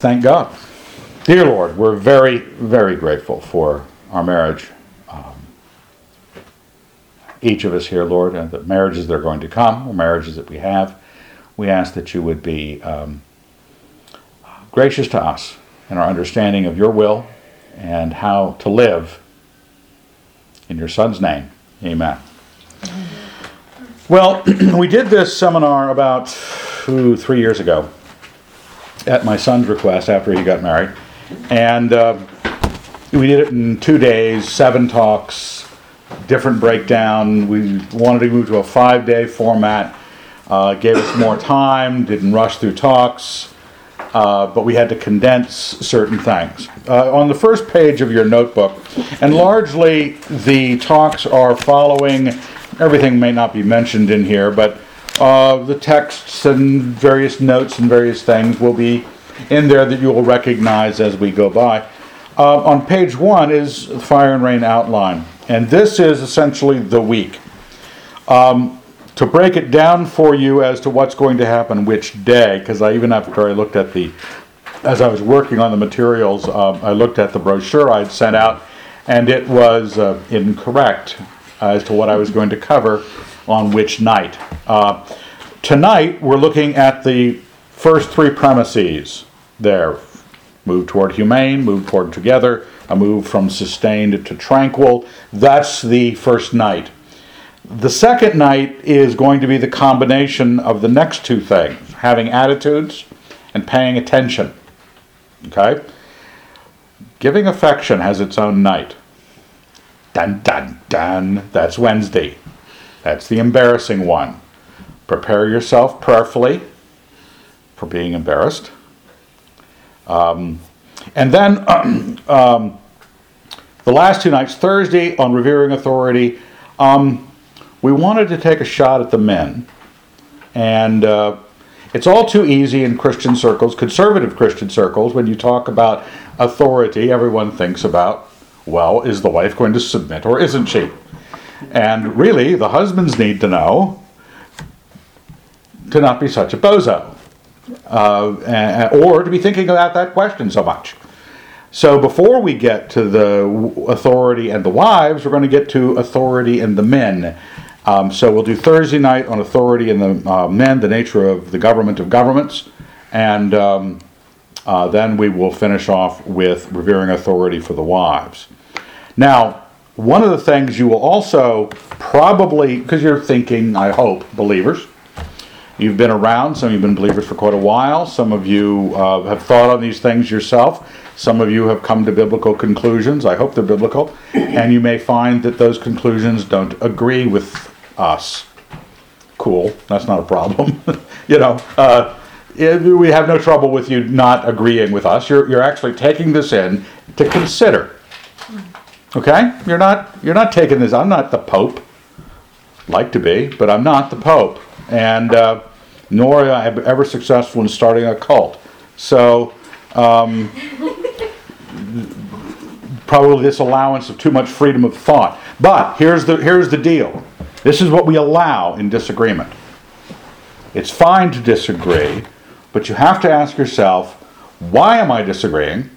Thank God. Dear Lord, we're very, very grateful for our marriage. Um, each of us here, Lord, and the marriages that are going to come, or marriages that we have, we ask that you would be um, gracious to us in our understanding of your will and how to live. In your Son's name, amen. Well, we did this seminar about ooh, three years ago at my son's request after he got married. And uh, we did it in two days, seven talks, different breakdown. We wanted to move to a five day format, uh, gave us more time, didn't rush through talks, uh, but we had to condense certain things. Uh, on the first page of your notebook, and largely the talks are following, everything may not be mentioned in here, but uh, the texts and various notes and various things will be in there that you will recognize as we go by. Uh, on page one is the fire and rain outline, and this is essentially the week. Um, to break it down for you as to what's going to happen which day, because I even after I looked at the, as I was working on the materials, um, I looked at the brochure I'd sent out, and it was uh, incorrect as to what I was going to cover on which night. Uh, tonight, we're looking at the first three premises there move toward humane, move toward together, a move from sustained to tranquil. That's the first night. The second night is going to be the combination of the next two things having attitudes and paying attention. Okay? Giving affection has its own night. Dun dun dun. That's Wednesday. That's the embarrassing one. Prepare yourself prayerfully for being embarrassed. Um, and then um, the last two nights, Thursday on Revering Authority, um, we wanted to take a shot at the men. And uh, it's all too easy in Christian circles, conservative Christian circles, when you talk about authority, everyone thinks about, well, is the wife going to submit or isn't she? And really, the husbands need to know to not be such a bozo, uh, or to be thinking about that question so much. So before we get to the authority and the wives, we're going to get to authority and the men. Um, so we'll do Thursday night on authority and the uh, men, the nature of the government of governments, and um, uh, then we will finish off with revering authority for the wives. Now, one of the things you will also probably, because you're thinking, I hope, believers, you've been around, some of you have been believers for quite a while, some of you uh, have thought on these things yourself, some of you have come to biblical conclusions, I hope they're biblical, and you may find that those conclusions don't agree with us. Cool, that's not a problem. you know, uh, we have no trouble with you not agreeing with us. You're, you're actually taking this in to consider. Okay? You're not you're not taking this. I'm not the Pope. Like to be, but I'm not the Pope. And uh, nor am I ever successful in starting a cult. So um, probably this allowance of too much freedom of thought. But here's the here's the deal. This is what we allow in disagreement. It's fine to disagree, but you have to ask yourself, why am I disagreeing?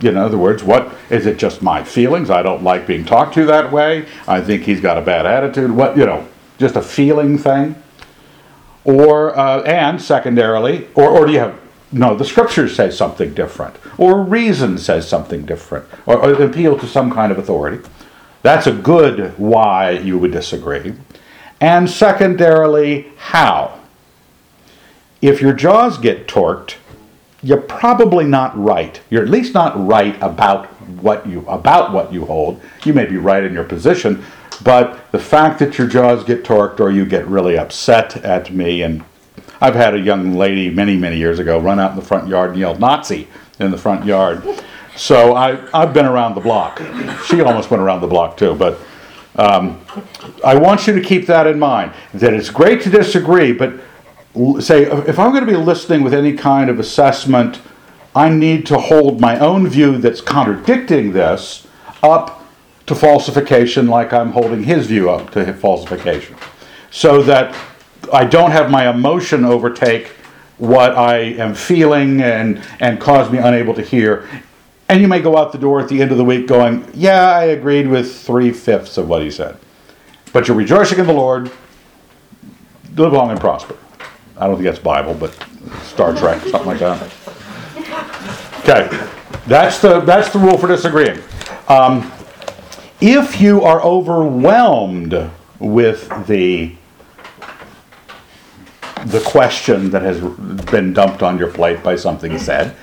In other words, what is it just my feelings? I don't like being talked to that way. I think he's got a bad attitude. What, you know, just a feeling thing? Or, uh, and secondarily, or, or do you have, no, the scripture says something different, or reason says something different, or, or appeal to some kind of authority. That's a good why you would disagree. And secondarily, how? If your jaws get torqued, you're probably not right. You're at least not right about what you about what you hold. You may be right in your position, but the fact that your jaws get torqued or you get really upset at me and I've had a young lady many many years ago run out in the front yard and yell Nazi in the front yard. So I I've been around the block. She almost went around the block too, but um, I want you to keep that in mind. That it's great to disagree, but say, if I'm going to be listening with any kind of assessment, I need to hold my own view that's contradicting this up to falsification, like I'm holding his view up to falsification. So that I don't have my emotion overtake what I am feeling and, and cause me unable to hear. And you may go out the door at the end of the week going, Yeah, I agreed with three fifths of what he said. But you're rejoicing in the Lord, live long and prosper. I don't think that's Bible, but Star Trek, something like that. Okay, that's the, that's the rule for disagreeing. Um, if you are overwhelmed with the the question that has been dumped on your plate by something said,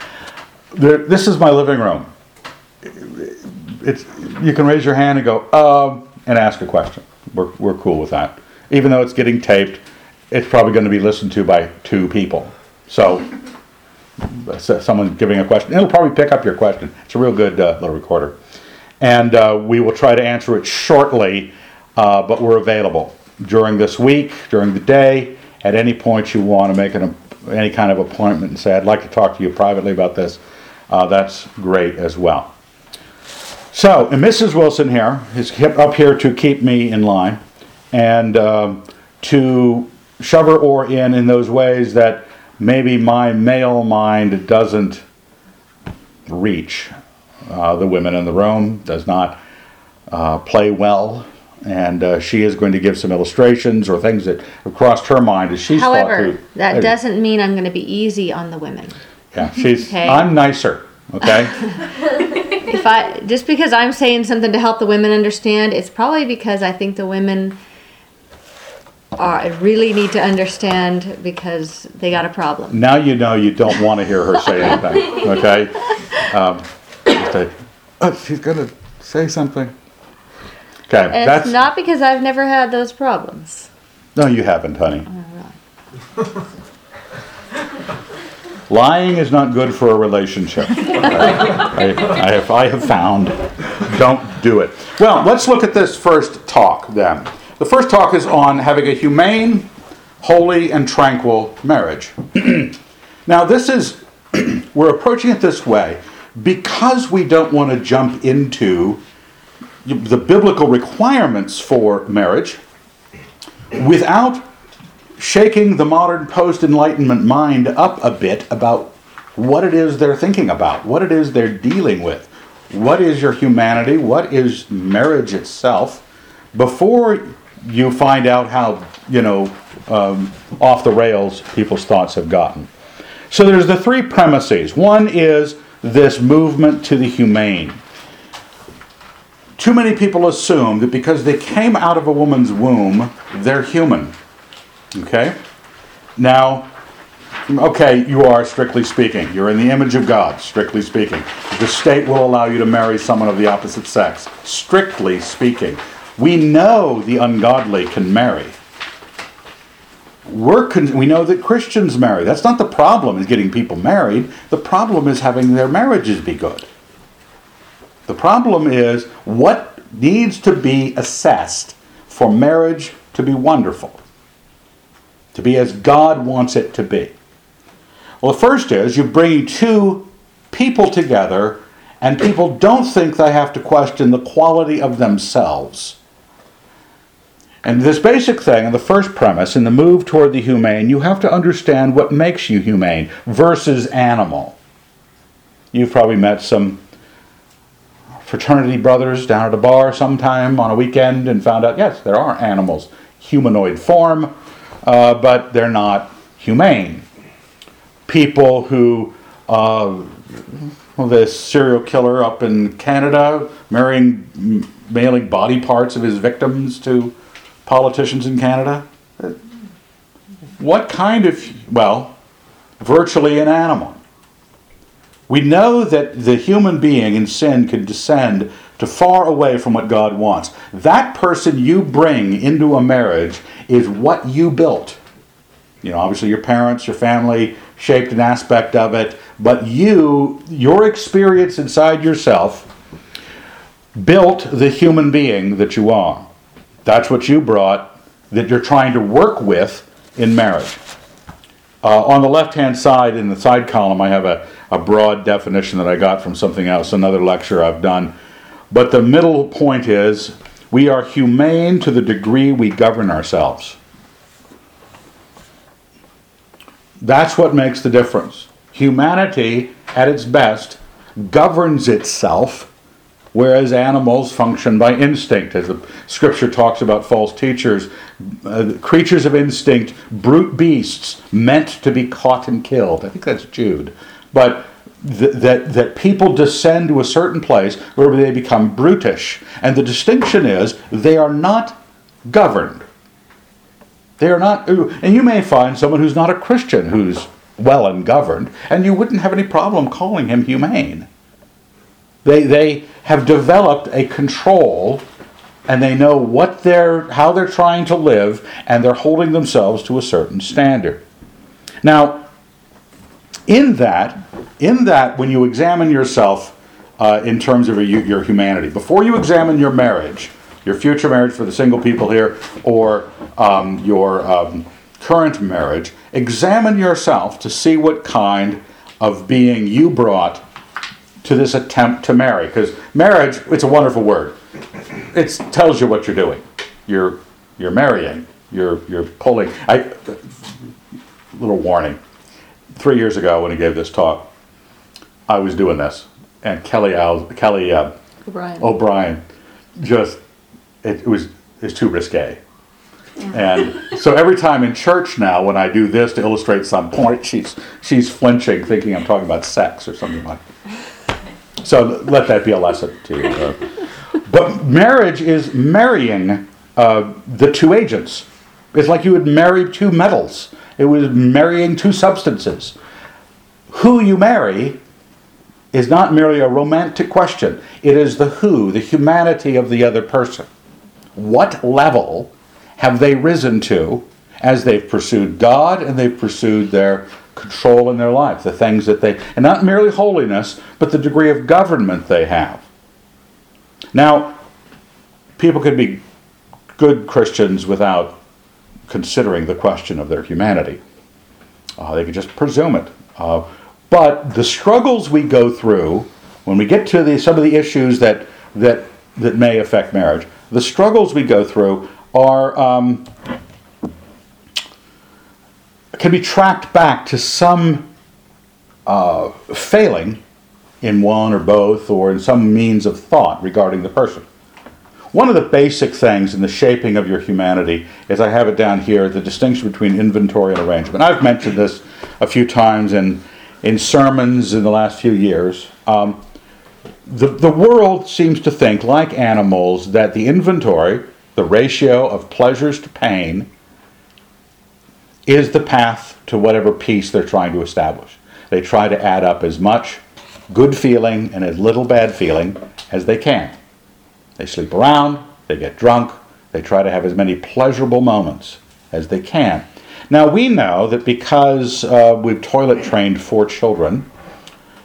there, this is my living room. It's you can raise your hand and go um, and ask a question. We're we're cool with that, even though it's getting taped. It's probably going to be listened to by two people. So someone giving a question. It'll probably pick up your question. It's a real good uh, little recorder. And uh, we will try to answer it shortly, uh, but we're available during this week, during the day, at any point you want to make an, any kind of appointment and say, I'd like to talk to you privately about this. Uh, that's great as well. So, and Mrs. Wilson here is up here to keep me in line and um, to shove her oar in in those ways that maybe my male mind doesn't reach. Uh, the women in the room does not uh, play well, and uh, she is going to give some illustrations or things that have crossed her mind as she's However, thought through. that doesn't mean I'm going to be easy on the women. Yeah, she's. Okay. I'm nicer. Okay. If I just because I'm saying something to help the women understand, it's probably because I think the women are really need to understand because they got a problem. now you know you don't want to hear her say anything. Okay. Um, say, oh, she's gonna say something. Okay. And that's it's not because I've never had those problems. no, you haven't, honey. Lying is not good for a relationship. Okay? I, I, have, I have found. Don't do it. Well, let's look at this first talk then. The first talk is on having a humane, holy, and tranquil marriage. now, this is, we're approaching it this way because we don't want to jump into the biblical requirements for marriage without shaking the modern post Enlightenment mind up a bit about what it is they're thinking about, what it is they're dealing with, what is your humanity, what is marriage itself, before you find out how, you know, um, off the rails people's thoughts have gotten. So there's the three premises. One is this movement to the humane. Too many people assume that because they came out of a woman's womb, they're human. Okay? Now, okay, you are strictly speaking. You're in the image of God, strictly speaking. The state will allow you to marry someone of the opposite sex, strictly speaking. We know the ungodly can marry. We're con- we know that Christians marry. That's not the problem, is getting people married. The problem is having their marriages be good. The problem is what needs to be assessed for marriage to be wonderful, to be as God wants it to be. Well, the first is you bring two people together, and people don't think they have to question the quality of themselves. And this basic thing, the first premise, in the move toward the humane, you have to understand what makes you humane versus animal. You've probably met some fraternity brothers down at a bar sometime on a weekend and found out, yes, there are animals, humanoid form, uh, but they're not humane. People who, uh, well, this serial killer up in Canada, marrying, mailing body parts of his victims to politicians in Canada? What kind of, well, virtually an animal. We know that the human being in sin can descend to far away from what God wants. That person you bring into a marriage is what you built. You know, obviously your parents, your family shaped an aspect of it, but you, your experience inside yourself, built the human being that you are. That's what you brought that you're trying to work with in marriage. Uh, on the left hand side, in the side column, I have a, a broad definition that I got from something else, another lecture I've done. But the middle point is we are humane to the degree we govern ourselves. That's what makes the difference. Humanity, at its best, governs itself, whereas animals function by instinct. As the scripture talks about false teachers, uh, creatures of instinct, brute beasts, meant to be caught and killed. I think that's Jude. But th- that, that people descend to a certain place where they become brutish. And the distinction is they are not governed. They are not, and you may find someone who's not a Christian who's well and governed, and you wouldn't have any problem calling him humane. They, they have developed a control and they know what they're, how they're trying to live, and they're holding themselves to a certain standard. Now, in that, in that, when you examine yourself uh, in terms of your, your humanity, before you examine your marriage, your future marriage for the single people here, or um, your um, current marriage, examine yourself to see what kind of being you brought to this attempt to marry. Because marriage, it's a wonderful word. It tells you what you're doing. You're you're marrying. You're you're pulling. I little warning. Three years ago, when he gave this talk, I was doing this, and Kelly Al, Kelly uh, O'Brien. O'Brien just it, it was it's too risque. And so every time in church now, when I do this to illustrate some point, she's she's flinching, thinking I'm talking about sex or something like. So let that be a lesson to you. Uh, but marriage is marrying uh, the two agents. It's like you would marry two metals. It was marrying two substances. Who you marry is not merely a romantic question. It is the who, the humanity of the other person. What level have they risen to as they've pursued God and they've pursued their control in their life, the things that they, and not merely holiness, but the degree of government they have. Now, people could be good Christians without considering the question of their humanity. Uh, they could just presume it. Uh, but the struggles we go through when we get to the, some of the issues that, that, that may affect marriage, the struggles we go through are um, can be tracked back to some uh, failing in one or both or in some means of thought regarding the person. One of the basic things in the shaping of your humanity is I have it down here the distinction between inventory and arrangement. I've mentioned this a few times in, in sermons in the last few years. Um, the, the world seems to think, like animals, that the inventory, the ratio of pleasures to pain, is the path to whatever peace they're trying to establish. They try to add up as much good feeling and as little bad feeling as they can. They sleep around, they get drunk, they try to have as many pleasurable moments as they can. Now, we know that because uh, we've toilet trained four children,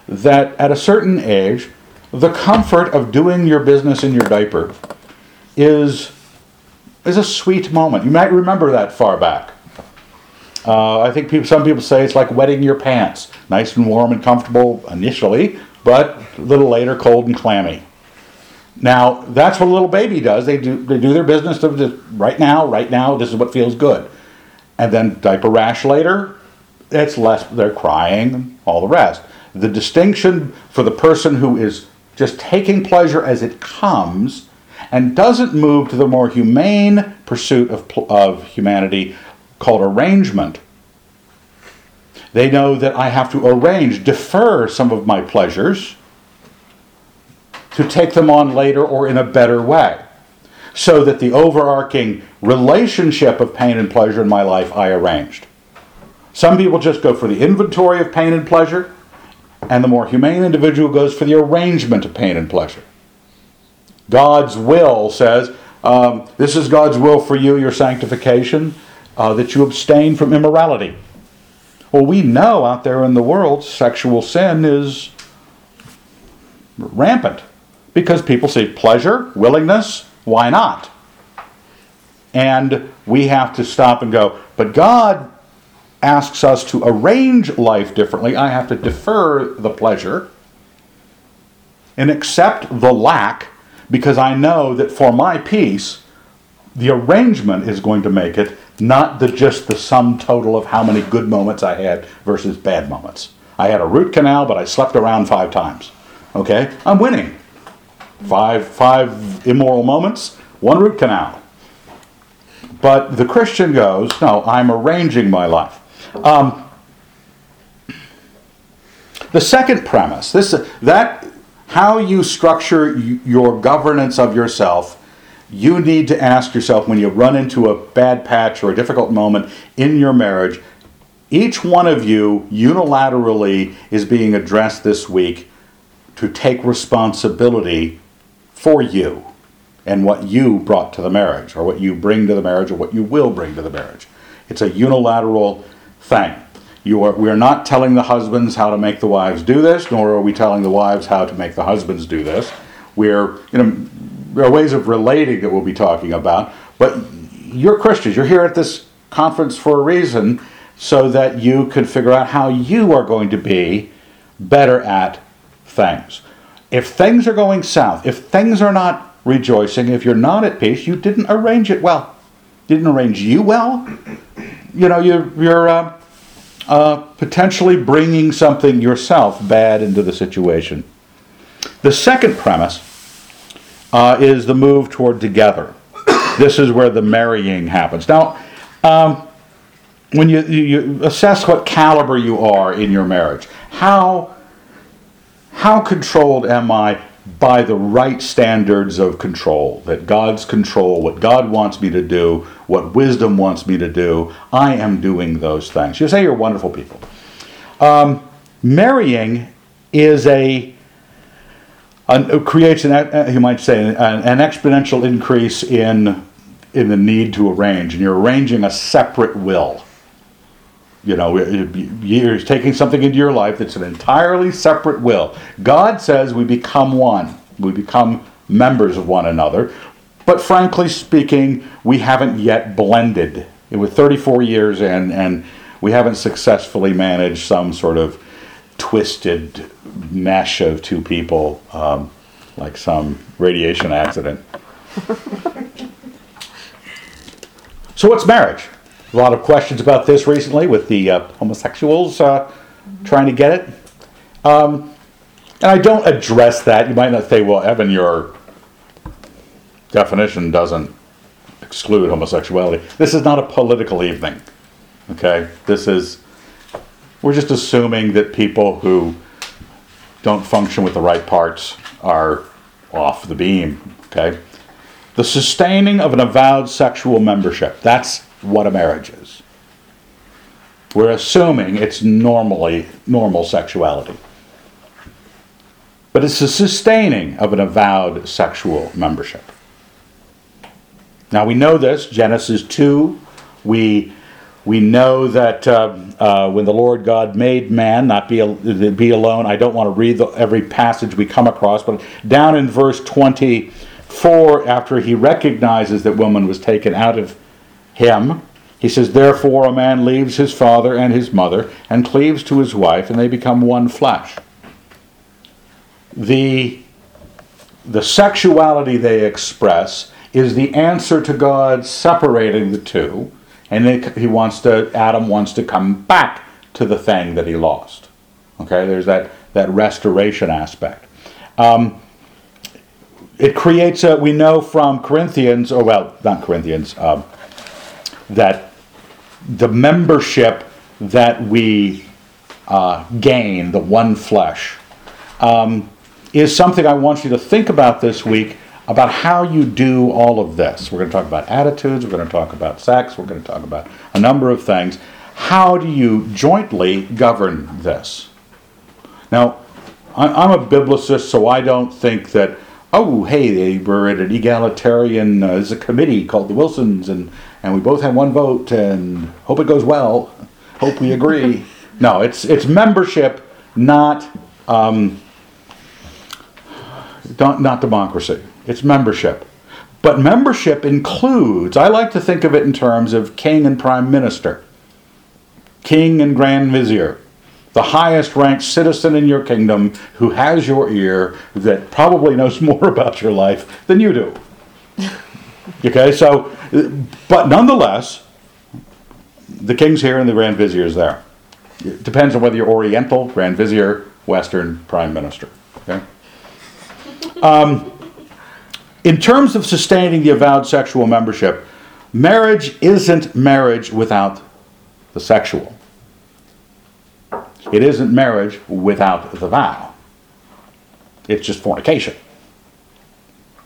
that at a certain age, the comfort of doing your business in your diaper is, is a sweet moment. You might remember that far back. Uh, I think people, some people say it's like wetting your pants. Nice and warm and comfortable initially, but a little later, cold and clammy. Now, that's what a little baby does. They do, they do their business of just, right now, right now, this is what feels good. And then diaper rash later, it's less, they're crying and all the rest. The distinction for the person who is just taking pleasure as it comes and doesn't move to the more humane pursuit of, of humanity called arrangement. They know that I have to arrange, defer some of my pleasures to take them on later or in a better way. So that the overarching relationship of pain and pleasure in my life I arranged. Some people just go for the inventory of pain and pleasure, and the more humane individual goes for the arrangement of pain and pleasure. God's will says, um, This is God's will for you, your sanctification, uh, that you abstain from immorality. Well, we know out there in the world sexual sin is rampant because people see pleasure, willingness, why not? And we have to stop and go, but God asks us to arrange life differently. I have to defer the pleasure and accept the lack because I know that for my peace, the arrangement is going to make it not the just the sum total of how many good moments I had versus bad moments. I had a root canal, but I slept around five times. Okay, I'm winning. Five five immoral moments, one root canal. But the Christian goes, no, I'm arranging my life. Um, the second premise, this that how you structure your governance of yourself, you need to ask yourself when you run into a bad patch or a difficult moment in your marriage, each one of you unilaterally is being addressed this week to take responsibility for you and what you brought to the marriage, or what you bring to the marriage, or what you will bring to the marriage. It's a unilateral thing. Are, we are not telling the husbands how to make the wives do this, nor are we telling the wives how to make the husbands do this. We're, you know, ways of relating that we'll be talking about, but you're Christians. You're here at this conference for a reason so that you can figure out how you are going to be better at things. If things are going south, if things are not rejoicing, if you're not at peace, you didn't arrange it well. Didn't arrange you well. You know, you're, you're uh, uh, potentially bringing something yourself bad into the situation. The second premise uh, is the move toward together. This is where the marrying happens. Now, um, when you, you assess what caliber you are in your marriage, how, how controlled am I by the right standards of control, that God's control, what God wants me to do, what wisdom wants me to do, I am doing those things. You say you're wonderful people. Um, marrying is a, a creates an uh, you might say an, an exponential increase in in the need to arrange, and you're arranging a separate will. You know, you're taking something into your life that's an entirely separate will. God says we become one, we become members of one another. But frankly speaking, we haven't yet blended. With 34 years in, and we haven't successfully managed some sort of twisted mesh of two people, um, like some radiation accident. so, what's marriage? A lot of questions about this recently with the uh, homosexuals uh, trying to get it. Um, and I don't address that. You might not say, well, Evan, your definition doesn't exclude homosexuality. This is not a political evening. Okay? This is, we're just assuming that people who don't function with the right parts are off the beam. Okay? The sustaining of an avowed sexual membership. That's what a marriage is. We're assuming it's normally normal sexuality. But it's the sustaining of an avowed sexual membership. Now we know this, Genesis 2. We, we know that uh, uh, when the Lord God made man, not be, be alone, I don't want to read the, every passage we come across, but down in verse 24, after he recognizes that woman was taken out of him. He says, Therefore, a man leaves his father and his mother and cleaves to his wife, and they become one flesh. The, the sexuality they express is the answer to God separating the two, and they, he wants to, Adam wants to come back to the thing that he lost. Okay, there's that, that restoration aspect. Um, it creates a, we know from Corinthians, or well, not Corinthians, um, that the membership that we uh, gain, the one flesh, um, is something I want you to think about this week about how you do all of this. We're going to talk about attitudes, we're going to talk about sex, we're going to talk about a number of things. How do you jointly govern this? Now, I'm a biblicist, so I don't think that, oh, hey, they were at an egalitarian, uh, there's a committee called the Wilsons, and and we both have one vote and hope it goes well. Hope we agree. no, it's it's membership, not um, not democracy. It's membership. But membership includes, I like to think of it in terms of king and prime minister, king and grand vizier, the highest ranked citizen in your kingdom who has your ear that probably knows more about your life than you do. Okay, so, but nonetheless, the king's here and the grand vizier is there. It depends on whether you're Oriental, grand vizier, Western, prime minister. Okay? Um, in terms of sustaining the avowed sexual membership, marriage isn't marriage without the sexual. It isn't marriage without the vow. It's just fornication.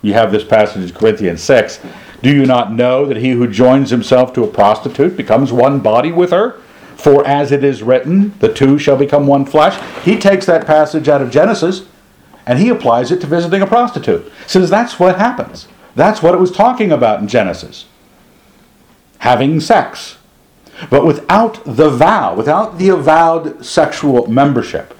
You have this passage in Corinthians 6. Do you not know that he who joins himself to a prostitute becomes one body with her? For as it is written, the two shall become one flesh. He takes that passage out of Genesis and he applies it to visiting a prostitute. Says that's what happens. That's what it was talking about in Genesis. Having sex. But without the vow, without the avowed sexual membership.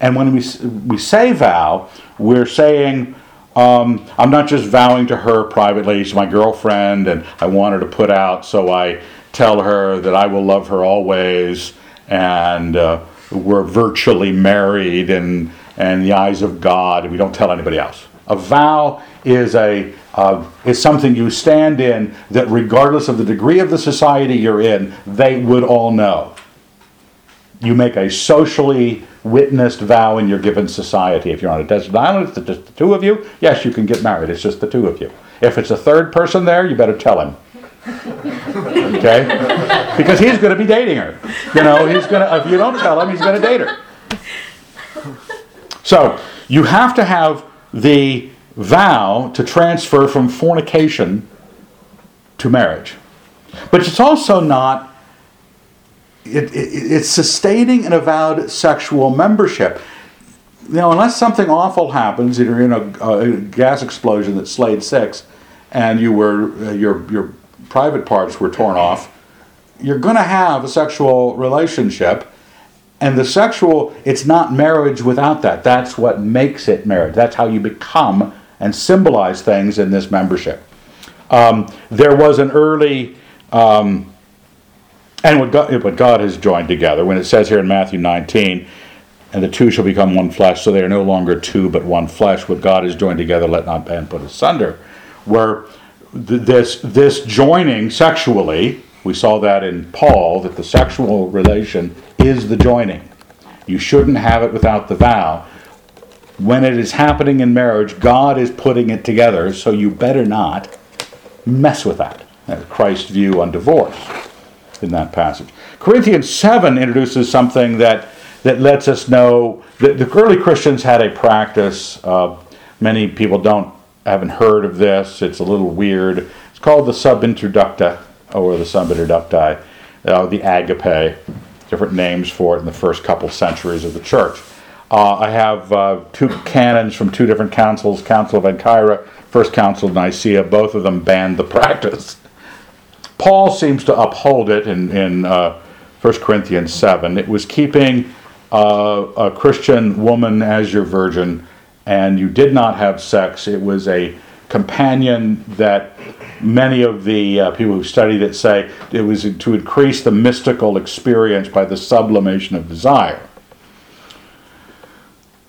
And when we, we say vow, we're saying, um, I'm not just vowing to her privately, she's my girlfriend, and I want her to put out, so I tell her that I will love her always, and uh, we're virtually married and, and in the eyes of God, and we don't tell anybody else. A vow is a uh, is something you stand in that, regardless of the degree of the society you're in, they would all know. You make a socially witnessed vow in your given society. If you're on a desert island, it's just the two of you, yes, you can get married. It's just the two of you. If it's a third person there, you better tell him. Okay? Because he's going to be dating her. You know, he's going to, if you don't tell him, he's going to date her. So, you have to have the vow to transfer from fornication to marriage. But it's also not, it, it, it's sustaining an avowed sexual membership. You know, unless something awful happens, you're in a, a gas explosion that slayed six, and you were uh, your your private parts were torn off, you're going to have a sexual relationship, and the sexual it's not marriage without that. That's what makes it marriage. That's how you become and symbolize things in this membership. Um, there was an early, um, and what God, what God has joined together, when it says here in Matthew 19, and the two shall become one flesh, so they are no longer two but one flesh. What God has joined together, let not man put asunder. Where th- this, this joining sexually, we saw that in Paul, that the sexual relation is the joining. You shouldn't have it without the vow when it is happening in marriage, God is putting it together, so you better not mess with that. That's Christ's view on divorce in that passage. Corinthians 7 introduces something that, that lets us know that the early Christians had a practice. Uh, many people don't haven't heard of this. It's a little weird. It's called the subintroducta or the subintroducti, uh, the agape, different names for it in the first couple centuries of the church. Uh, I have uh, two canons from two different councils Council of Ancyra, First Council of Nicaea. Both of them banned the practice. Paul seems to uphold it in, in uh, 1 Corinthians 7. It was keeping uh, a Christian woman as your virgin, and you did not have sex. It was a companion that many of the uh, people who studied it say it was to increase the mystical experience by the sublimation of desire.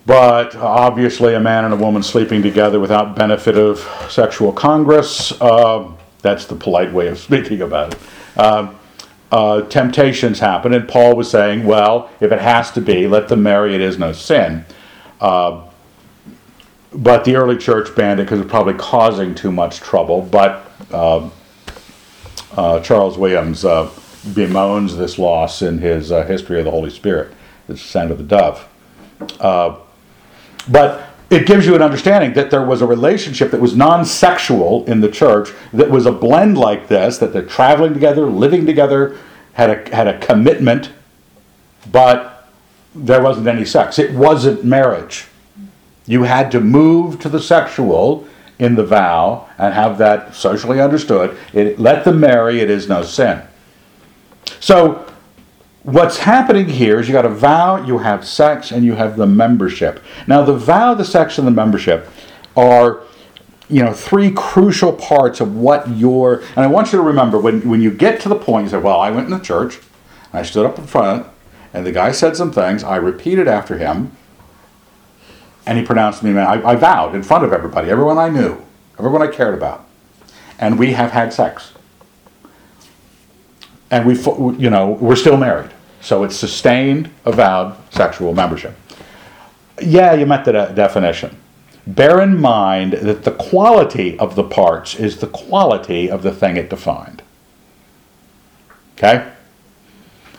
But obviously, a man and a woman sleeping together without benefit of sexual congress, uh, that's the polite way of speaking about it. Uh, uh, temptations happen, and Paul was saying, well, if it has to be, let them marry, it is no sin. Uh, but the early church banned it because it was probably causing too much trouble. But uh, uh, Charles Williams bemoans this loss in his History of the Holy Spirit, the Descent of the Dove. But it gives you an understanding that there was a relationship that was non sexual in the church, that was a blend like this, that they're traveling together, living together, had a, had a commitment, but there wasn't any sex. It wasn't marriage. You had to move to the sexual in the vow and have that socially understood. It, let them marry, it is no sin. So what's happening here is you got a vow, you have sex, and you have the membership. Now, the vow, the sex, and the membership are you know three crucial parts of what your and i want you to remember when, when you get to the point you say well i went in the church i stood up in front and the guy said some things i repeated after him and he pronounced me man I, I vowed in front of everybody everyone i knew everyone i cared about and we have had sex and we, you know, we're still married. So it's sustained, avowed sexual membership. Yeah, you met the de- definition. Bear in mind that the quality of the parts is the quality of the thing it defined. Okay?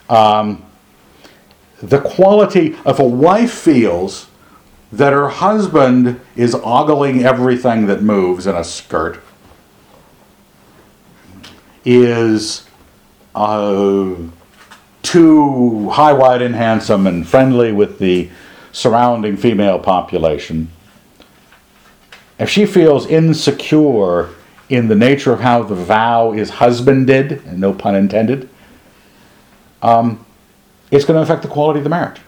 Um, the quality of a wife feels that her husband is ogling everything that moves in a skirt is uh, too high, wide, and handsome and friendly with the surrounding female population. If she feels insecure in the nature of how the vow is husbanded, and no pun intended, um, it's going to affect the quality of the marriage.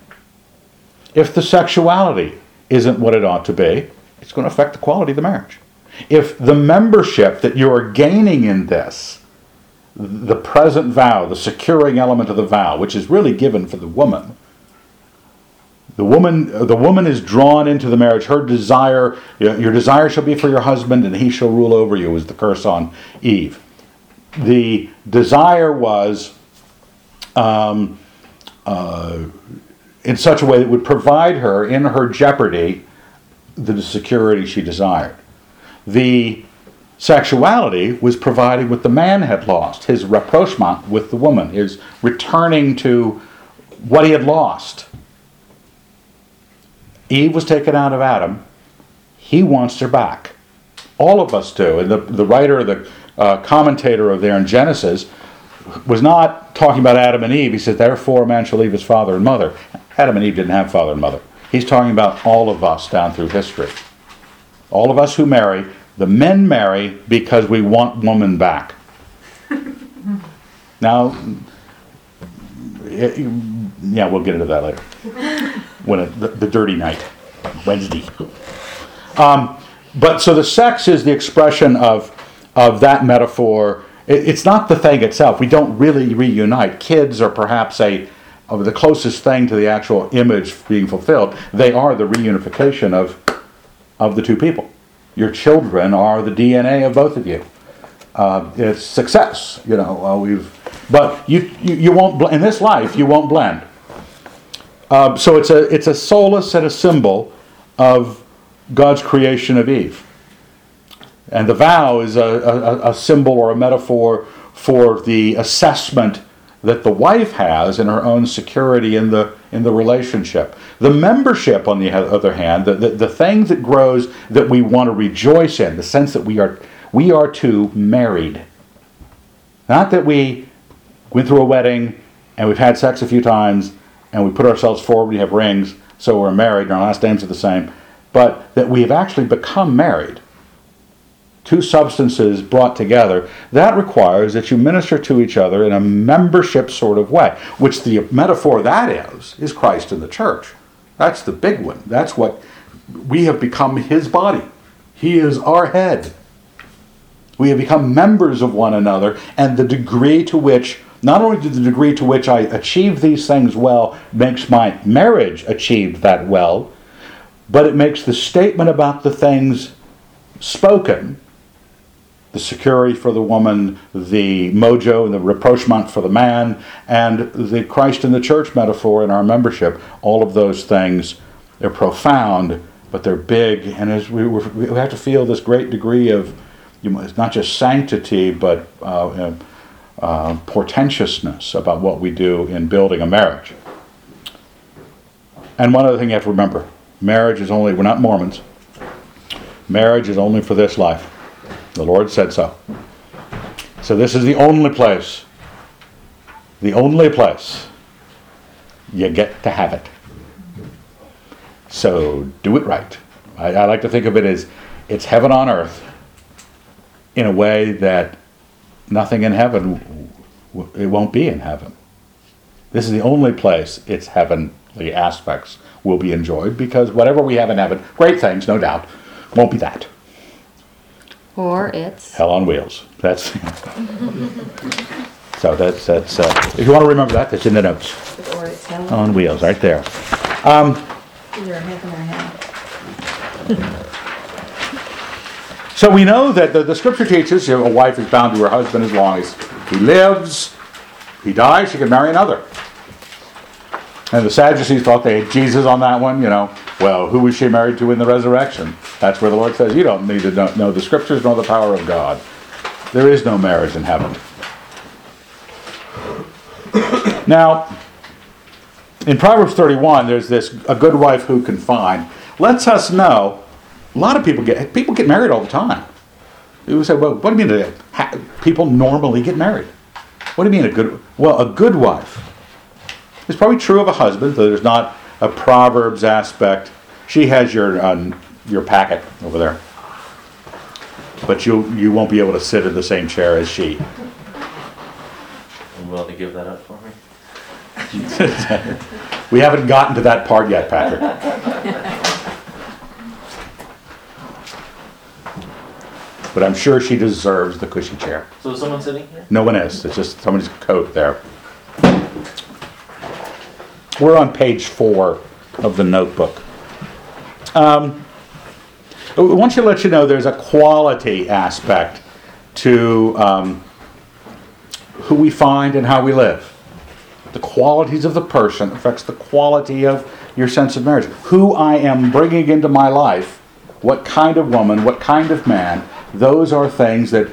If the sexuality isn't what it ought to be, it's going to affect the quality of the marriage. If the membership that you're gaining in this, the present vow, the securing element of the vow, which is really given for the woman, the woman, the woman is drawn into the marriage. Her desire, your desire shall be for your husband, and he shall rule over you, is the curse on Eve. The desire was um, uh, in such a way that would provide her in her jeopardy the security she desired. The sexuality was provided what the man had lost, his rapprochement with the woman, his returning to what he had lost. Eve was taken out of Adam. He wants her back. All of us do. And the, the writer, the uh, commentator of there in Genesis, was not talking about Adam and Eve. He said, Therefore, a man shall leave his father and mother. Adam and Eve didn't have father and mother. He's talking about all of us down through history. All of us who marry, the men marry because we want woman back. now, it, yeah, we'll get into that later. When it, the, the dirty night, Wednesday. Um, but so the sex is the expression of of that metaphor. It, it's not the thing itself. We don't really reunite. Kids are perhaps a of the closest thing to the actual image being fulfilled. They are the reunification of of the two people. Your children are the DNA of both of you. Uh, it's success, you know. Uh, we've, but you, you, you won't in this life you won't blend. Uh, so it's a it's a solace and a symbol of God's creation of Eve. And the vow is a, a, a symbol or a metaphor for the assessment that the wife has in her own security in the in the relationship. The membership, on the other hand, the, the, the thing that grows that we want to rejoice in, the sense that we are we are two married. Not that we went through a wedding and we've had sex a few times and we put ourselves forward, we have rings, so we're married, and our last names are the same, but that we have actually become married two substances brought together, that requires that you minister to each other in a membership sort of way, which the metaphor that is, is Christ and the church. That's the big one. That's what we have become his body. He is our head. We have become members of one another, and the degree to which, not only to the degree to which I achieve these things well, makes my marriage achieved that well, but it makes the statement about the things spoken the security for the woman, the mojo and the rapprochement for the man, and the Christ in the church metaphor in our membership. All of those things, they're profound, but they're big, and as we, we have to feel this great degree of you know, not just sanctity, but uh, uh, portentousness about what we do in building a marriage. And one other thing you have to remember marriage is only, we're not Mormons, marriage is only for this life. The Lord said so. So this is the only place, the only place you get to have it. So do it right. I, I, like to think of it as it's heaven on earth in a way that nothing in heaven, it won't be in heaven. This is the only place its heavenly aspects will be enjoyed because whatever we have in heaven, great things, no doubt, won't be that. Or it's Hell on wheels. That's so. That's that's. Uh, if you want to remember that, that's in the notes. or it's hell. On wheels, right there. Um, Either a heaven or hell. so we know that the, the scripture teaches you know, a wife is bound to her husband as long as he lives. He dies, she can marry another. And the Sadducees thought they had Jesus on that one, you know. Well, who was she married to in the resurrection? That's where the Lord says, You don't need to know, the scriptures nor the power of God. There is no marriage in heaven. Now, in Proverbs 31, there's this a good wife who can find. Lets us know a lot of people get people get married all the time. You say, well, what do you mean people normally get married? What do you mean a good well, a good wife? It's probably true of a husband, though there's not a Proverbs aspect. She has your um, your packet over there. But you you won't be able to sit in the same chair as she. You willing to give that up for me? we haven't gotten to that part yet, Patrick. but I'm sure she deserves the cushy chair. So is someone sitting here? No one is. It's just somebody's coat there. We're on page four of the notebook. Um, I want to let you know there's a quality aspect to um, who we find and how we live. The qualities of the person affects the quality of your sense of marriage. Who I am bringing into my life, what kind of woman, what kind of man, those are things that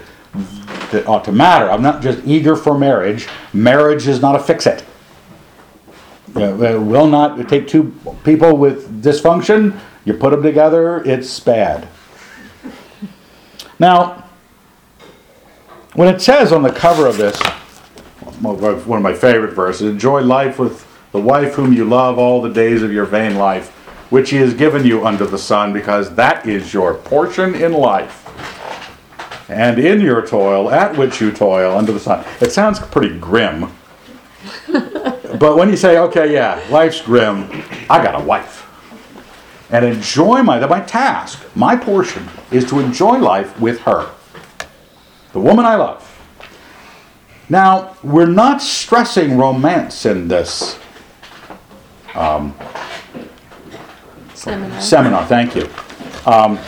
that ought to matter. I'm not just eager for marriage. Marriage is not a fix it. It will not take two people with dysfunction. You put them together, it's bad. Now, when it says on the cover of this, one of my favorite verses enjoy life with the wife whom you love all the days of your vain life, which he has given you under the sun, because that is your portion in life. And in your toil, at which you toil under the sun. It sounds pretty grim. but when you say, okay, yeah, life's grim, I got a wife. And enjoy my, my task, my portion, is to enjoy life with her, the woman I love. Now, we're not stressing romance in this um, Seminar. seminar. Thank you. Um,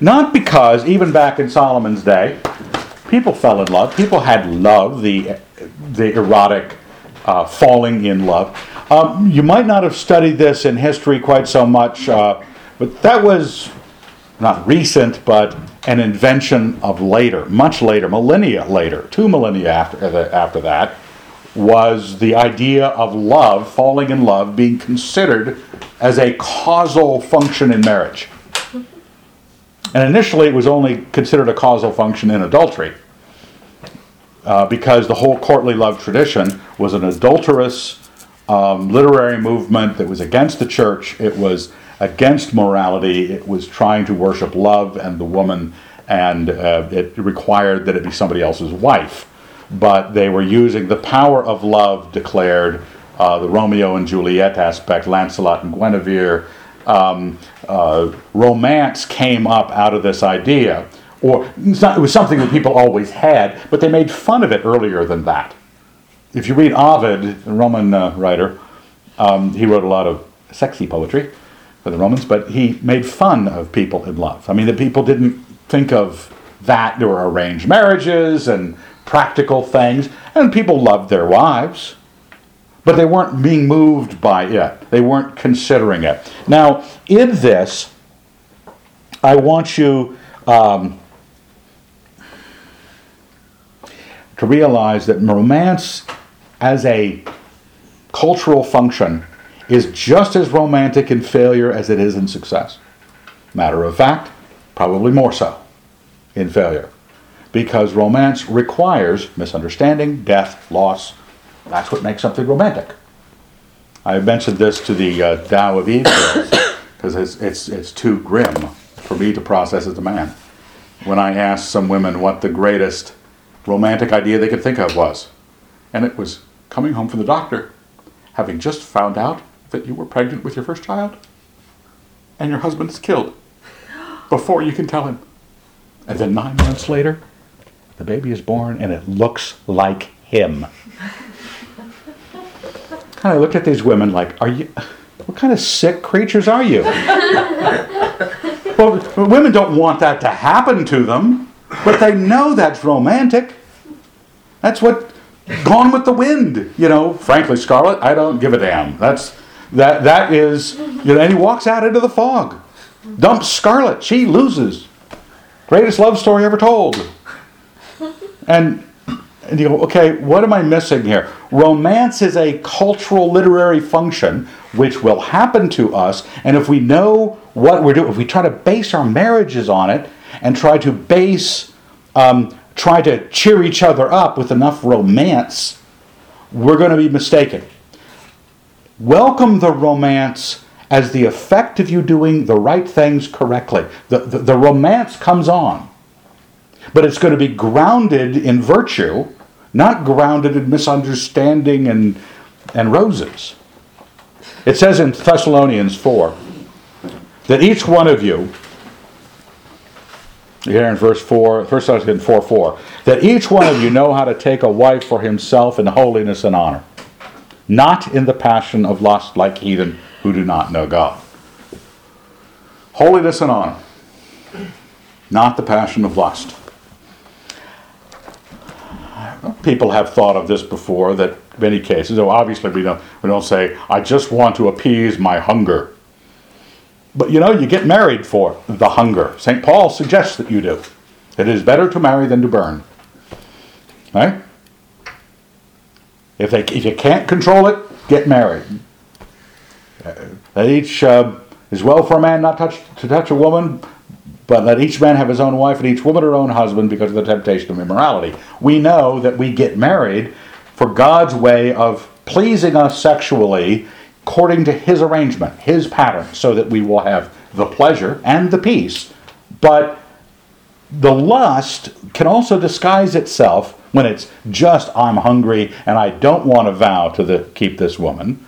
not because, even back in Solomon's day, people fell in love. People had love, the, the erotic uh, falling in love. Um, you might not have studied this in history quite so much, uh, but that was not recent, but an invention of later, much later, millennia later, two millennia after, uh, after that, was the idea of love, falling in love, being considered as a causal function in marriage. And initially, it was only considered a causal function in adultery. Uh, because the whole courtly love tradition was an adulterous um, literary movement that was against the church. It was against morality. It was trying to worship love and the woman, and uh, it required that it be somebody else's wife. But they were using the power of love declared, uh, the Romeo and Juliet aspect, Lancelot and Guinevere. Um, uh, romance came up out of this idea, or it was something that people always had, but they made fun of it earlier than that. If you read Ovid, a Roman uh, writer, um, he wrote a lot of sexy poetry for the Romans, but he made fun of people in love. I mean, the people didn't think of that. There were arranged marriages and practical things, and people loved their wives, but they weren't being moved by it. They weren't considering it. Now, in this, I want you um, to realize that romance as a cultural function is just as romantic in failure as it is in success. Matter of fact, probably more so in failure. Because romance requires misunderstanding, death, loss. That's what makes something romantic. I mentioned this to the uh, Tao of Eve because it's, it's, it's too grim for me to process as a man. When I asked some women what the greatest romantic idea they could think of was, and it was coming home from the doctor, having just found out that you were pregnant with your first child and your husband is killed before you can tell him. And then nine months later, the baby is born and it looks like him. kind of looked at these women like, are you, what kind of sick creatures are you? well, women don't want that to happen to them, but they know that's romantic. That's what Gone with the Wind. You know, frankly, Scarlett, I don't give a damn. That's that that is. You know, and he walks out into the fog, dumps Scarlett. She loses. Greatest love story ever told. And and you go, okay, what am I missing here? Romance is a cultural literary function which will happen to us, and if we know what we're doing, if we try to base our marriages on it and try to base, um, try to cheer each other up with enough romance, we're going to be mistaken. Welcome the romance as the effect of you doing the right things correctly. The, the, the romance comes on, but it's going to be grounded in virtue not grounded in misunderstanding and, and roses. It says in Thessalonians 4 that each one of you, here in verse 4, 1 Thessalonians 4 4, that each one of you know how to take a wife for himself in holiness and honor, not in the passion of lust like heathen who do not know God. Holiness and honor, not the passion of lust people have thought of this before that many cases, though obviously we don't, we don't say, I just want to appease my hunger. But you know, you get married for the hunger. St. Paul suggests that you do. It is better to marry than to burn. Right? If, they, if you can't control it, get married. That each uh, is well for a man not touch, to touch a woman, but let each man have his own wife and each woman her own husband because of the temptation of immorality. We know that we get married for God's way of pleasing us sexually according to his arrangement, his pattern, so that we will have the pleasure and the peace. But the lust can also disguise itself when it's just I'm hungry and I don't want to vow to the, keep this woman.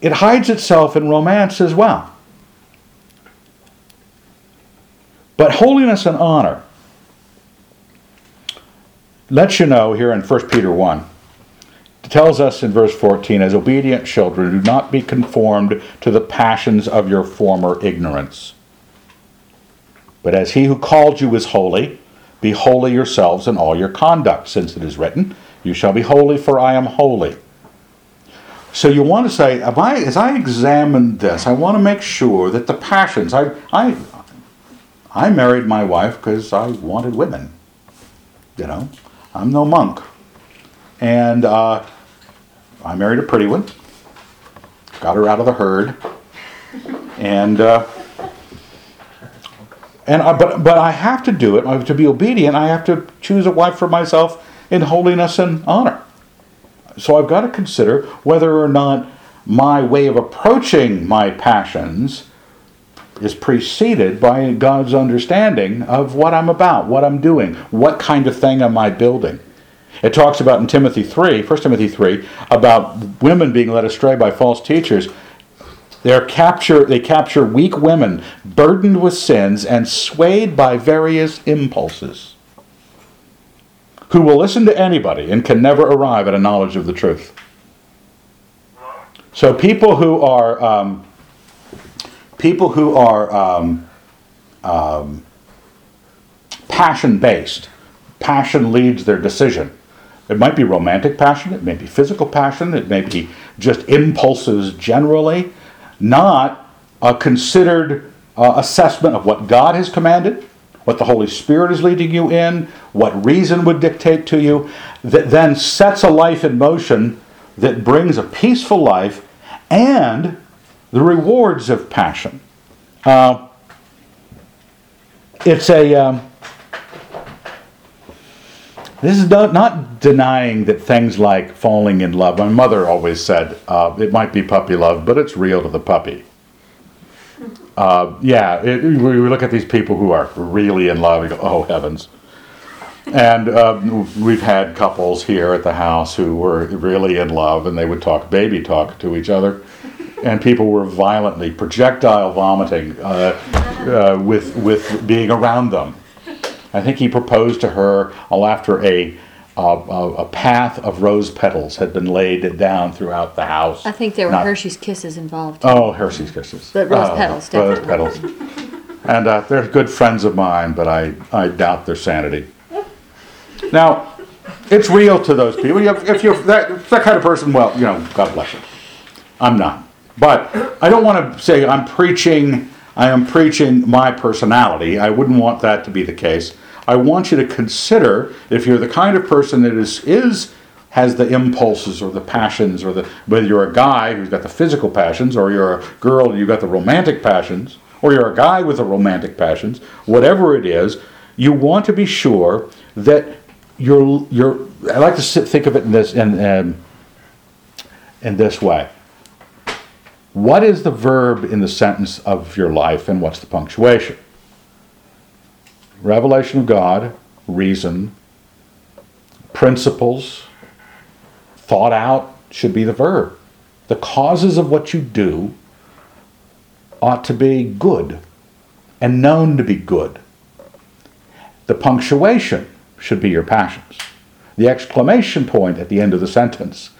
It hides itself in romance as well. But holiness and honor lets you know here in 1 Peter 1. Tells us in verse 14, as obedient children, do not be conformed to the passions of your former ignorance. But as he who called you is holy, be holy yourselves in all your conduct, since it is written, You shall be holy, for I am holy. So you want to say, I, as I examine this, I want to make sure that the passions, I, I, I married my wife because I wanted women. You know, I'm no monk. And uh, I married a pretty one, got her out of the herd, and uh, and I, but but I have to do it. I have To be obedient, I have to choose a wife for myself in holiness and honor. So I've got to consider whether or not my way of approaching my passions is preceded by God's understanding of what I'm about, what I'm doing, what kind of thing am I building. It talks about in Timothy 3, 1 Timothy 3, about women being led astray by false teachers. They're capture, they capture weak women, burdened with sins and swayed by various impulses, who will listen to anybody and can never arrive at a knowledge of the truth. So people who are um, people who are um, um, passion based, passion leads their decision. It might be romantic passion, it may be physical passion, it may be just impulses generally, not a considered uh, assessment of what God has commanded, what the Holy Spirit is leading you in, what reason would dictate to you, that then sets a life in motion that brings a peaceful life and the rewards of passion. Uh, it's a. Um, this is not, not, denying that things like falling in love. My mother always said uh, it might be puppy love, but it's real to the puppy. Uh, yeah, it, we look at these people who are really in love. We go, oh heavens! And uh, we've had couples here at the house who were really in love, and they would talk baby talk to each other and people were violently projectile vomiting uh, uh, with with being around them. I think he proposed to her after a uh, a path of rose petals had been laid down throughout the house. I think there were Not- Hershey's Kisses involved. Oh, Hershey's Kisses. But rose Oh, petals, Rose petals. And uh, they're good friends of mine, but I, I doubt their sanity. Now, It's real to those people. You- If you're that, that kind of person, well, you know, God bless you. I'm not. But I don't want to say I'm preaching, I am preaching my personality. I wouldn't want that to be the case. I want you to consider if you're the kind of person that is, is has the impulses or the passions or the whether you're a guy who's got the physical passions or you're a girl and you've got the romantic passions or you're a guy with the romantic passions, whatever it is, you want to be sure that you're you're I like to sit, think of it in this in um, in this way. What is the verb in the sentence of your life and what's the punctuation? Revelation of God, reason, principles, thought out should be the verb. The causes of what you do ought to be good and known to be good. The punctuation should be your passions. The exclamation point at the end of the sentence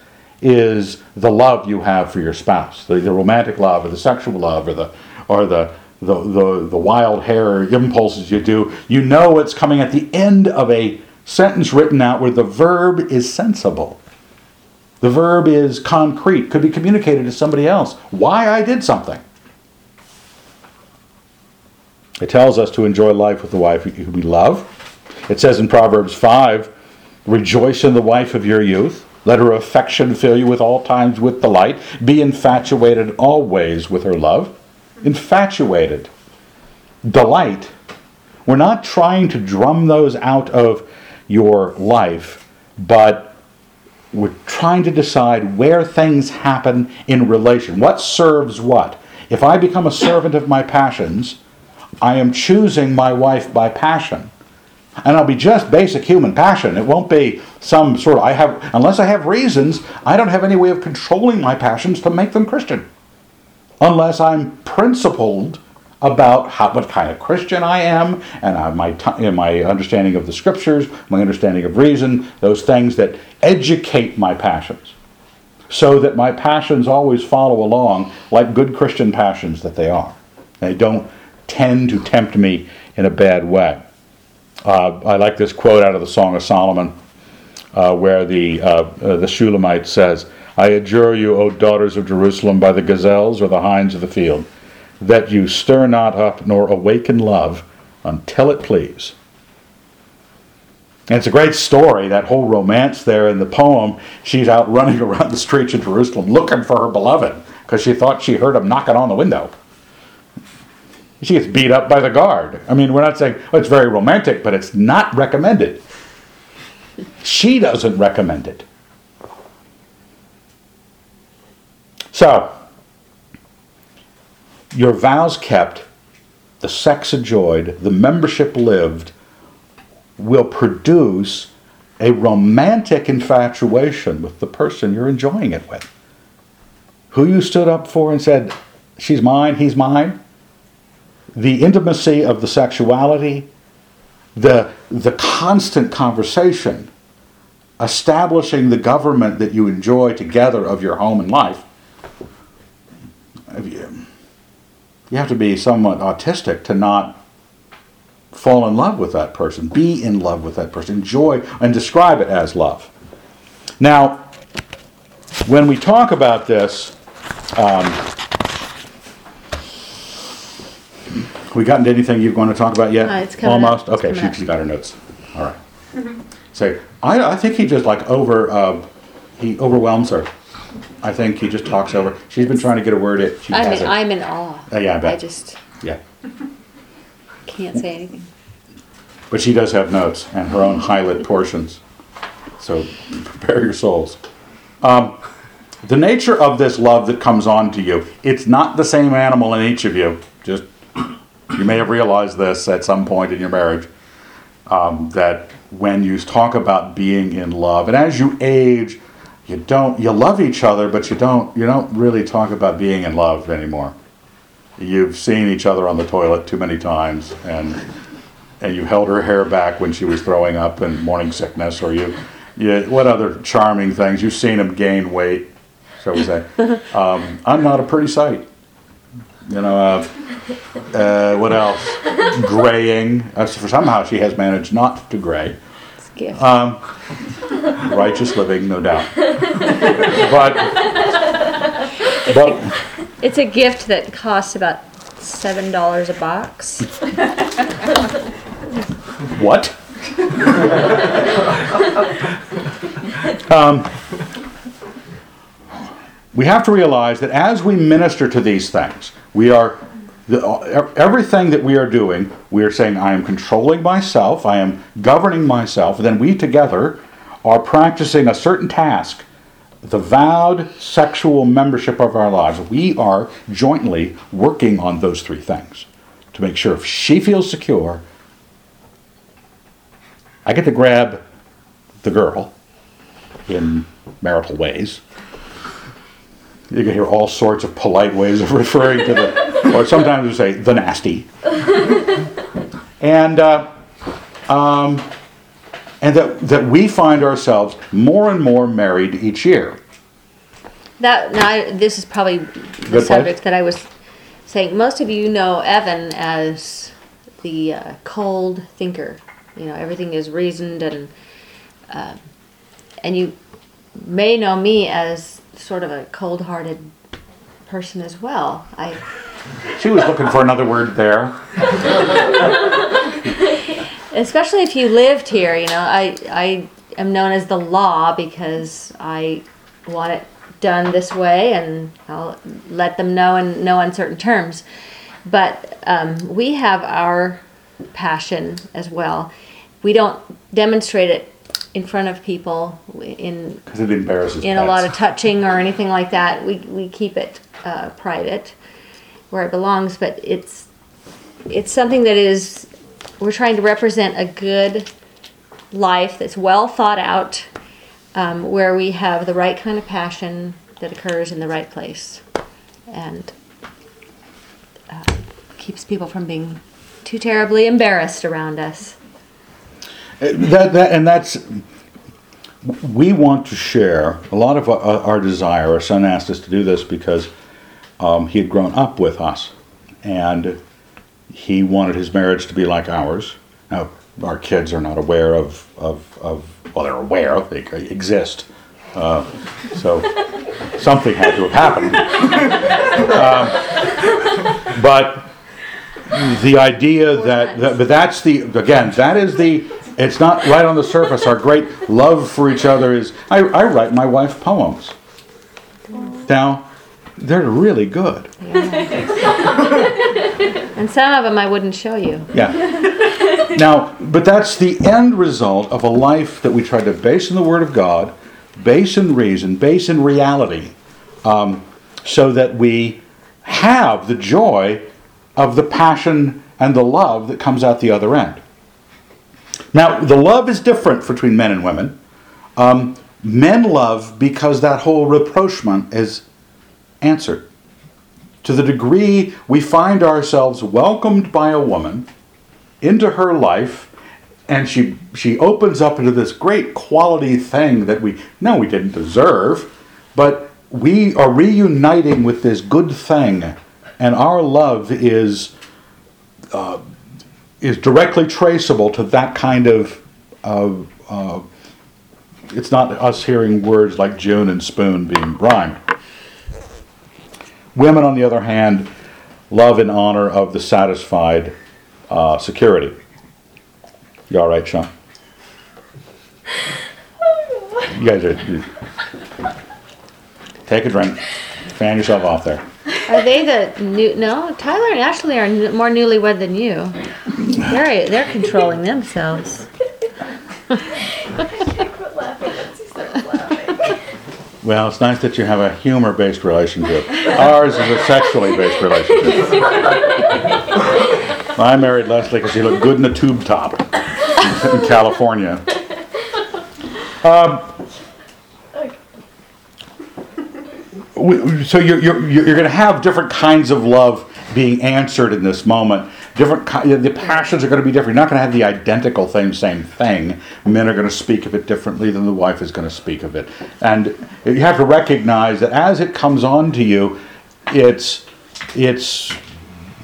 is the love you have for your spouse, the, the romantic love or the sexual love or the or the the, the the wild hair impulses you do. You know it's coming at the end of a sentence written out where the verb is sensible. The verb is concrete, could be communicated to somebody else. Why I did something. It tells us to enjoy life with the wife who we love. It says in Proverbs 5 Rejoice in the wife of your youth. Let her affection fill you with all times with delight. Be infatuated always with her love. Infatuated. Delight. We're not trying to drum those out of your life, but we're trying to decide where things happen in relation. What serves what? If I become a servant of my passions, I am choosing my wife by passion. And I'll be just basic human passion. It won't be some sort of, I have, unless I have reasons, I don't have any way of controlling my passions to make them Christian. Unless I'm principled about how, what kind of Christian I am and uh, my, t- my understanding of the scriptures, my understanding of reason, those things that educate my passions. So that my passions always follow along like good Christian passions that they are. They don't tend to tempt me in a bad way. Uh, I like this quote out of the Song of Solomon, uh, where the uh, uh, the Shulamite says, "I adjure you, O daughters of Jerusalem, by the gazelles or the hinds of the field, that you stir not up nor awaken love until it please." And it's a great story, that whole romance there in the poem. She's out running around the streets of Jerusalem looking for her beloved because she thought she heard him knocking on the window. She gets beat up by the guard. I mean, we're not saying oh, it's very romantic, but it's not recommended. She doesn't recommend it. So, your vows kept, the sex enjoyed, the membership lived, will produce a romantic infatuation with the person you're enjoying it with. Who you stood up for and said, She's mine, he's mine the intimacy of the sexuality, the, the constant conversation, establishing the government that you enjoy together of your home and life, you have to be somewhat autistic to not fall in love with that person, be in love with that person, enjoy and describe it as love. Now, when we talk about this, um, we gotten to anything you're going to talk about yet? Uh, it's coming. Almost? It's Okay, coming she, up. she's got her notes. All right. So I, I think he just like over, uh, he overwhelms her. I think he just talks over. She's been trying to get a word in. She I'm in, hasn't. I'm in awe. Uh, yeah, I bet. I just Yeah. can't say anything. But she does have notes and her own highlight portions. So prepare your souls. Um, the nature of this love that comes on to you, it's not the same animal in each of you. Just you may have realized this at some point in your marriage. Um, that when you talk about being in love, and as you age, you don't you love each other, but you don't you don't really talk about being in love anymore. You've seen each other on the toilet too many times, and and you held her hair back when she was throwing up and morning sickness, or you, you what other charming things? You've seen him gain weight, shall we say? Um, I'm not a pretty sight. You know, uh, uh, what else? Graying. Uh, for somehow she has managed not to gray. Gift. Um, righteous living, no doubt. But, but It's a gift that costs about seven dollars a box. What? um, we have to realize that as we minister to these things, we are the, uh, everything that we are doing. We are saying, "I am controlling myself. I am governing myself." Then we together are practicing a certain task, the vowed sexual membership of our lives. We are jointly working on those three things to make sure if she feels secure I get to grab the girl in marital ways. You can hear all sorts of polite ways of referring to the, or sometimes we say the nasty. and uh, um, and that, that we find ourselves more and more married each year. That now I, this is probably the place. subject that I was saying. Most of you know Evan as the uh, cold thinker. You know everything is reasoned and uh, and you may know me as sort of a cold-hearted person as well. I She was looking for another word there. especially if you lived here. You know I I am known as the law because I want it done this way and I'll let them know in no uncertain terms. But um, we have our passion as well. We don't demonstrate it in front of people in Because it embarrasses in a lot of touching or anything like that. We we keep it uh, private where it belongs, but it's it's something that is we're trying to represent a good life that's well thought out, um, where we have the right kind of passion that occurs in the right place, and uh, keeps people from being too terribly embarrassed around us. Uh, That, that, and that's, we want to share a lot of our, our desire. Our son asked us to do this because um, he had grown up with us and he wanted his marriage to be like ours. Now, our kids are not aware of, of, of well, they're aware, they exist. Uh, so something had to have happened. Um, but the idea that, that but that's the again that is the it's not right on the surface our great love for each other is i, I write my wife poems now they're really good And some of them I wouldn't show you. yeah now but that's the end result of a life that we try to base in the word of god base in reason base in reality um, so that we have the joy of the passion and the love that comes out the other end Now, the love is different between men and women. Um, men love because that whole rapprochement is answered. To the degree we find ourselves welcomed by a woman into her life, and she she opens up into this great quality thing that we know we didn't deserve, but we are reuniting with this good thing, and our love is is directly traceable to that kind of, of uh, it's not us hearing words like June and spoon being rhymed. Women, on the other hand, love and honor of the satisfied uh, security. You all right, Sean? You guys are. You, take a drink. Fan yourself off there. Are they the new? No, Tyler and Ashley are n- more newlywed than you. They're they're controlling themselves. Well, it's nice that you have a humor based relationship. Ours is a sexually based relationship. I married Leslie because she looked good in a tube top in California. Um, so you're, you're, you're going to have different kinds of love being answered in this moment. Different the passions are going to be different. You're not going to have the identical same same thing. Men are going to speak of it differently than the wife is going to speak of it, and you have to recognize that as it comes on to you, it's it's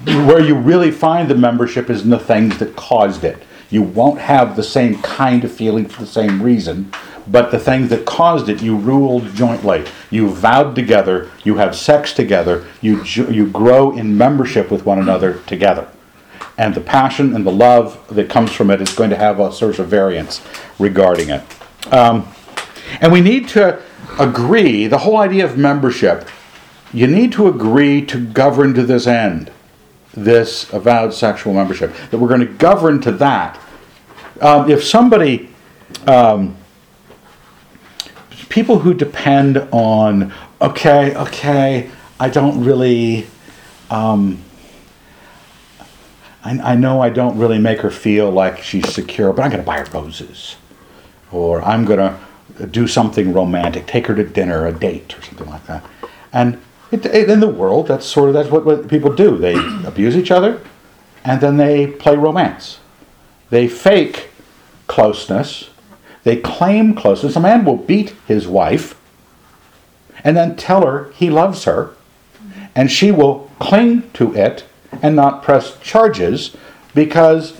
where you really find the membership is in the things that caused it. You won't have the same kind of feeling for the same reason, but the things that caused it, you ruled jointly. You vowed together, you have sex together, you, you grow in membership with one another together. And the passion and the love that comes from it is going to have a sort of variance regarding it. Um, and we need to agree, the whole idea of membership, you need to agree to govern to this end, this avowed sexual membership, that we're going to govern to that. Um, if somebody, um, people who depend on, okay, okay, I don't really, um, I, I know I don't really make her feel like she's secure, but I'm going to buy her roses. Or I'm going to do something romantic, take her to dinner, a date, or something like that. And it, it, in the world, that's sort of that's what, what people do. They abuse each other, and then they play romance. They fake closeness. They claim closeness. A man will beat his wife, and then tell her he loves her, and she will cling to it and not press charges because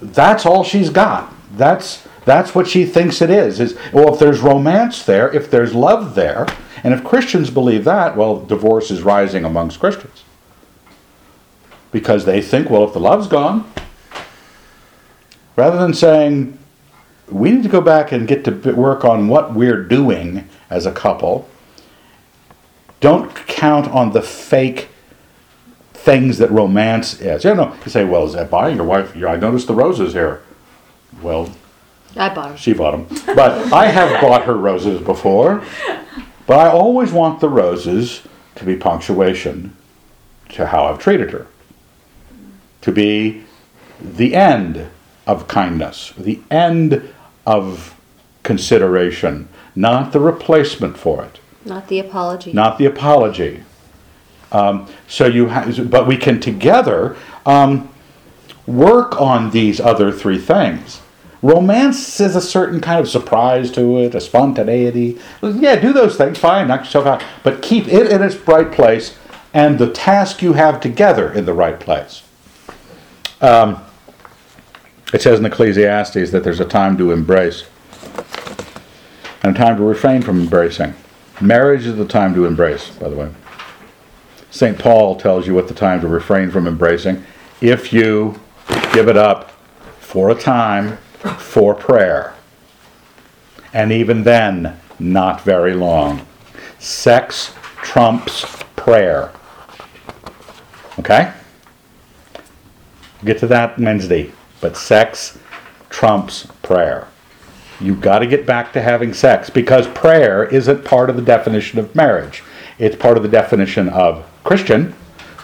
that's all she's got. That's that's what she thinks it is. Is well, if there's romance there, if there's love there, and if Christians believe that, well, divorce is rising amongst Christians because they think, well, if the love's gone, rather than saying we need to go back and get to work on what we're doing as a couple, don't count on the fake things that romance is. You know, you say, well, is that buying your wife? I noticed the roses here. Well, I bought them. she bought them. But I have bought her roses before. But I always want the roses to be punctuation to how I've treated her. To be the end of kindness, the end of consideration, not the replacement for it, Not the apology. not the apology. Um, so you, ha- but we can together um, work on these other three things. Romance is a certain kind of surprise to it, a spontaneity. Yeah, do those things, fine, knock yourself out. But keep it in its right place and the task you have together in the right place. Um, it says in Ecclesiastes that there's a time to embrace and a time to refrain from embracing. Marriage is the time to embrace, by the way. St. Paul tells you what the time to refrain from embracing if you give it up for a time for prayer. And even then, not very long. Sex trumps prayer. Okay? Get to that Wednesday. But sex trumps prayer. You've got to get back to having sex because prayer isn't part of the definition of marriage. It's part of the definition of Christian,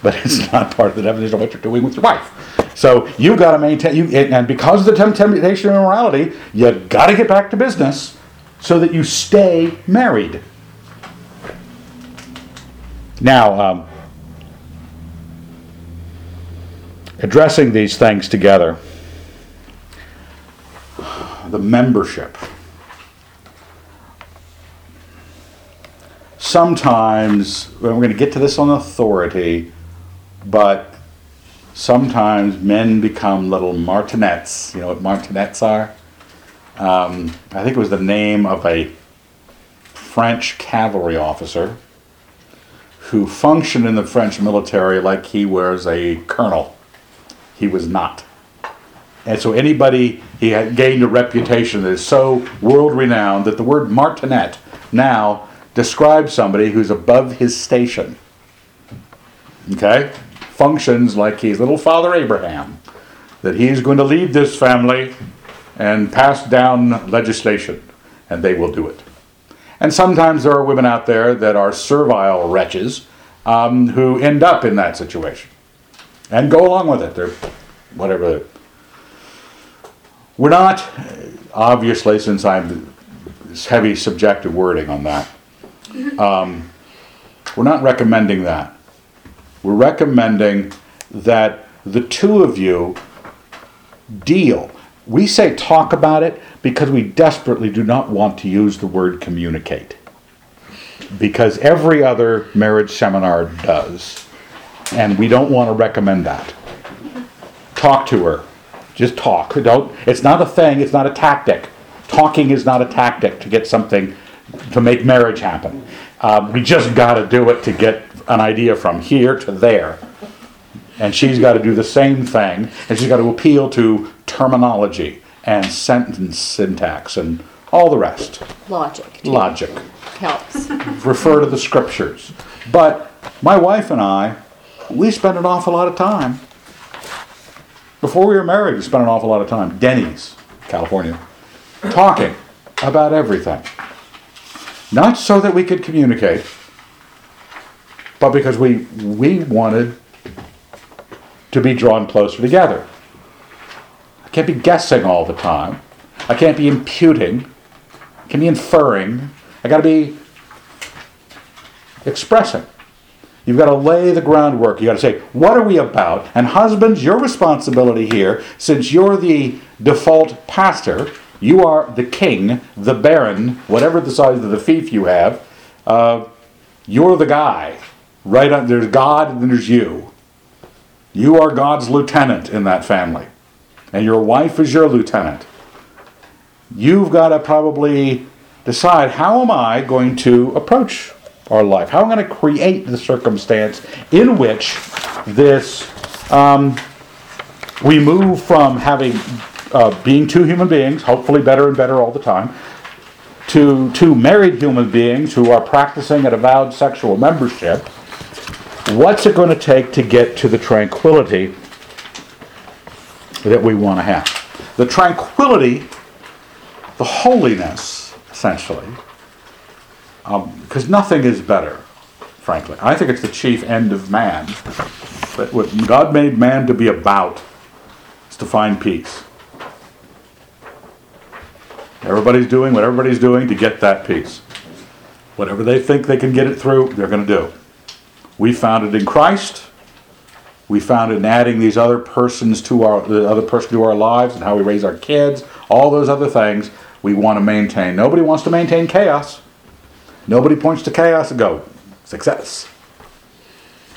but it's not part of the definition of what you're doing with your wife. So you've got to maintain, you, and because of the temptation of immorality, you got to get back to business so that you stay married. Now, um, addressing these things together, the membership. Sometimes, well, we're going to get to this on authority, but sometimes men become little martinets. You know what martinets are? Um, I think it was the name of a French cavalry officer who functioned in the French military like he was a colonel. He was not. And so anybody, he had gained a reputation that is so world renowned that the word martinet now describes somebody who's above his station. Okay? Functions like he's little Father Abraham, that he's going to lead this family and pass down legislation, and they will do it. And sometimes there are women out there that are servile wretches um, who end up in that situation and go along with it. They're whatever. We're not, obviously, since I'm heavy subjective wording on that, um, we're not recommending that. We're recommending that the two of you deal. We say talk about it because we desperately do not want to use the word communicate. Because every other marriage seminar does. And we don't want to recommend that. Talk to her. Just talk. Don't. It's not a thing. It's not a tactic. Talking is not a tactic to get something to make marriage happen. Um, we just got to do it to get an idea from here to there. And she's got to do the same thing, and she's got to appeal to terminology and sentence syntax and all the rest. Logic too, Logic. helps. Refer to the scriptures. But my wife and I, we spent an awful lot of time. Before we were married, we spent an awful lot of time. Denny's, California, talking about everything. Not so that we could communicate, but because we we wanted to be drawn closer together. I can't be guessing all the time. I can't be imputing. I can't be inferring. I got to be expressing. You've got to lay the groundwork. You've got to say, what are we about? And husbands, your responsibility here, since you're the default pastor, you are the king, the baron, whatever the size of the fief you have, uh, you're the guy. Right on, there's God and then there's you. You are God's lieutenant in that family. And your wife is your lieutenant. You've got to probably decide how am I going to approach our life? How am I going to create the circumstance in which this um, we move from having uh, being two human beings, hopefully better and better all the time, to two married human beings who are practicing an avowed sexual membership. What's it going to take to get to the tranquility that we want to have? The tranquility, the holiness, essentially, because nothing is better, frankly. I think it's the chief end of man. But what God made man to be about is to find peace. Everybody's doing what everybody's doing to get that peace. Whatever they think they can get it through, they're going to do. We found it in Christ. We found it in adding these other persons to our the other person to our lives and how we raise our kids, all those other things we want to maintain. Nobody wants to maintain chaos. Nobody points to chaos and go, success.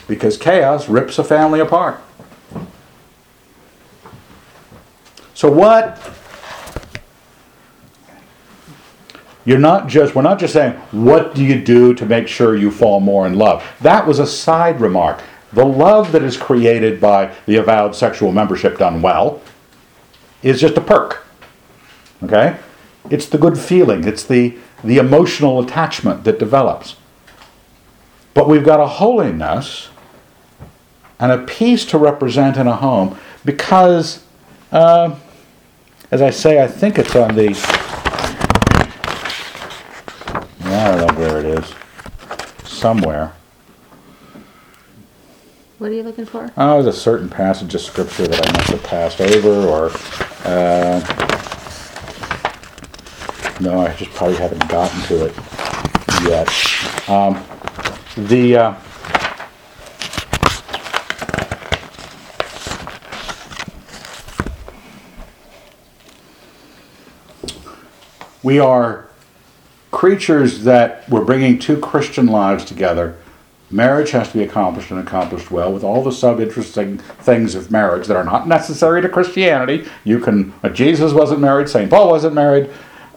Because chaos rips a family apart. So what You're not just, we're not just saying, what do you do to make sure you fall more in love? That was a side remark. The love that is created by the avowed sexual membership done well is just a perk. Okay? It's the good feeling, it's the, the emotional attachment that develops. But we've got a holiness and a peace to represent in a home because, uh, as I say, I think it's on the I don't know where it is. Somewhere. What are you looking for? Oh, there's a certain passage of scripture that I must have passed over, or uh, no, I just probably haven't gotten to it yet. Um, the uh, we are creatures that we're bringing two Christian lives together. Marriage has to be accomplished and accomplished well with all the sub-interesting things of marriage that are not necessary to Christianity. You can, uh, Jesus wasn't married, St. Paul wasn't married.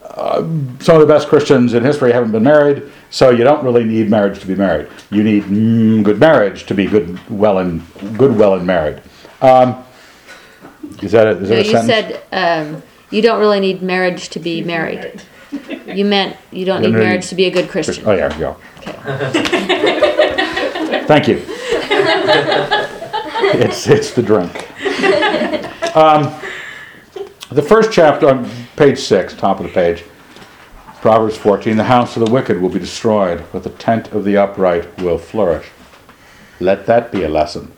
Uh, some of the best Christians in history haven't been married, so you don't really need marriage to be married. You need mm, good marriage to be good, well, and good, well, and married. Um, is that a, is that No, a you sentence? said um, you don't really need marriage to be married. You meant you don't need marriage to be a good Christian. Oh, yeah, yeah. Okay. Thank you. it's it's the drink. Um, the first chapter on page six, top of the page, Proverbs 14: The house of the wicked will be destroyed, but the tent of the upright will flourish. Let that be a lesson.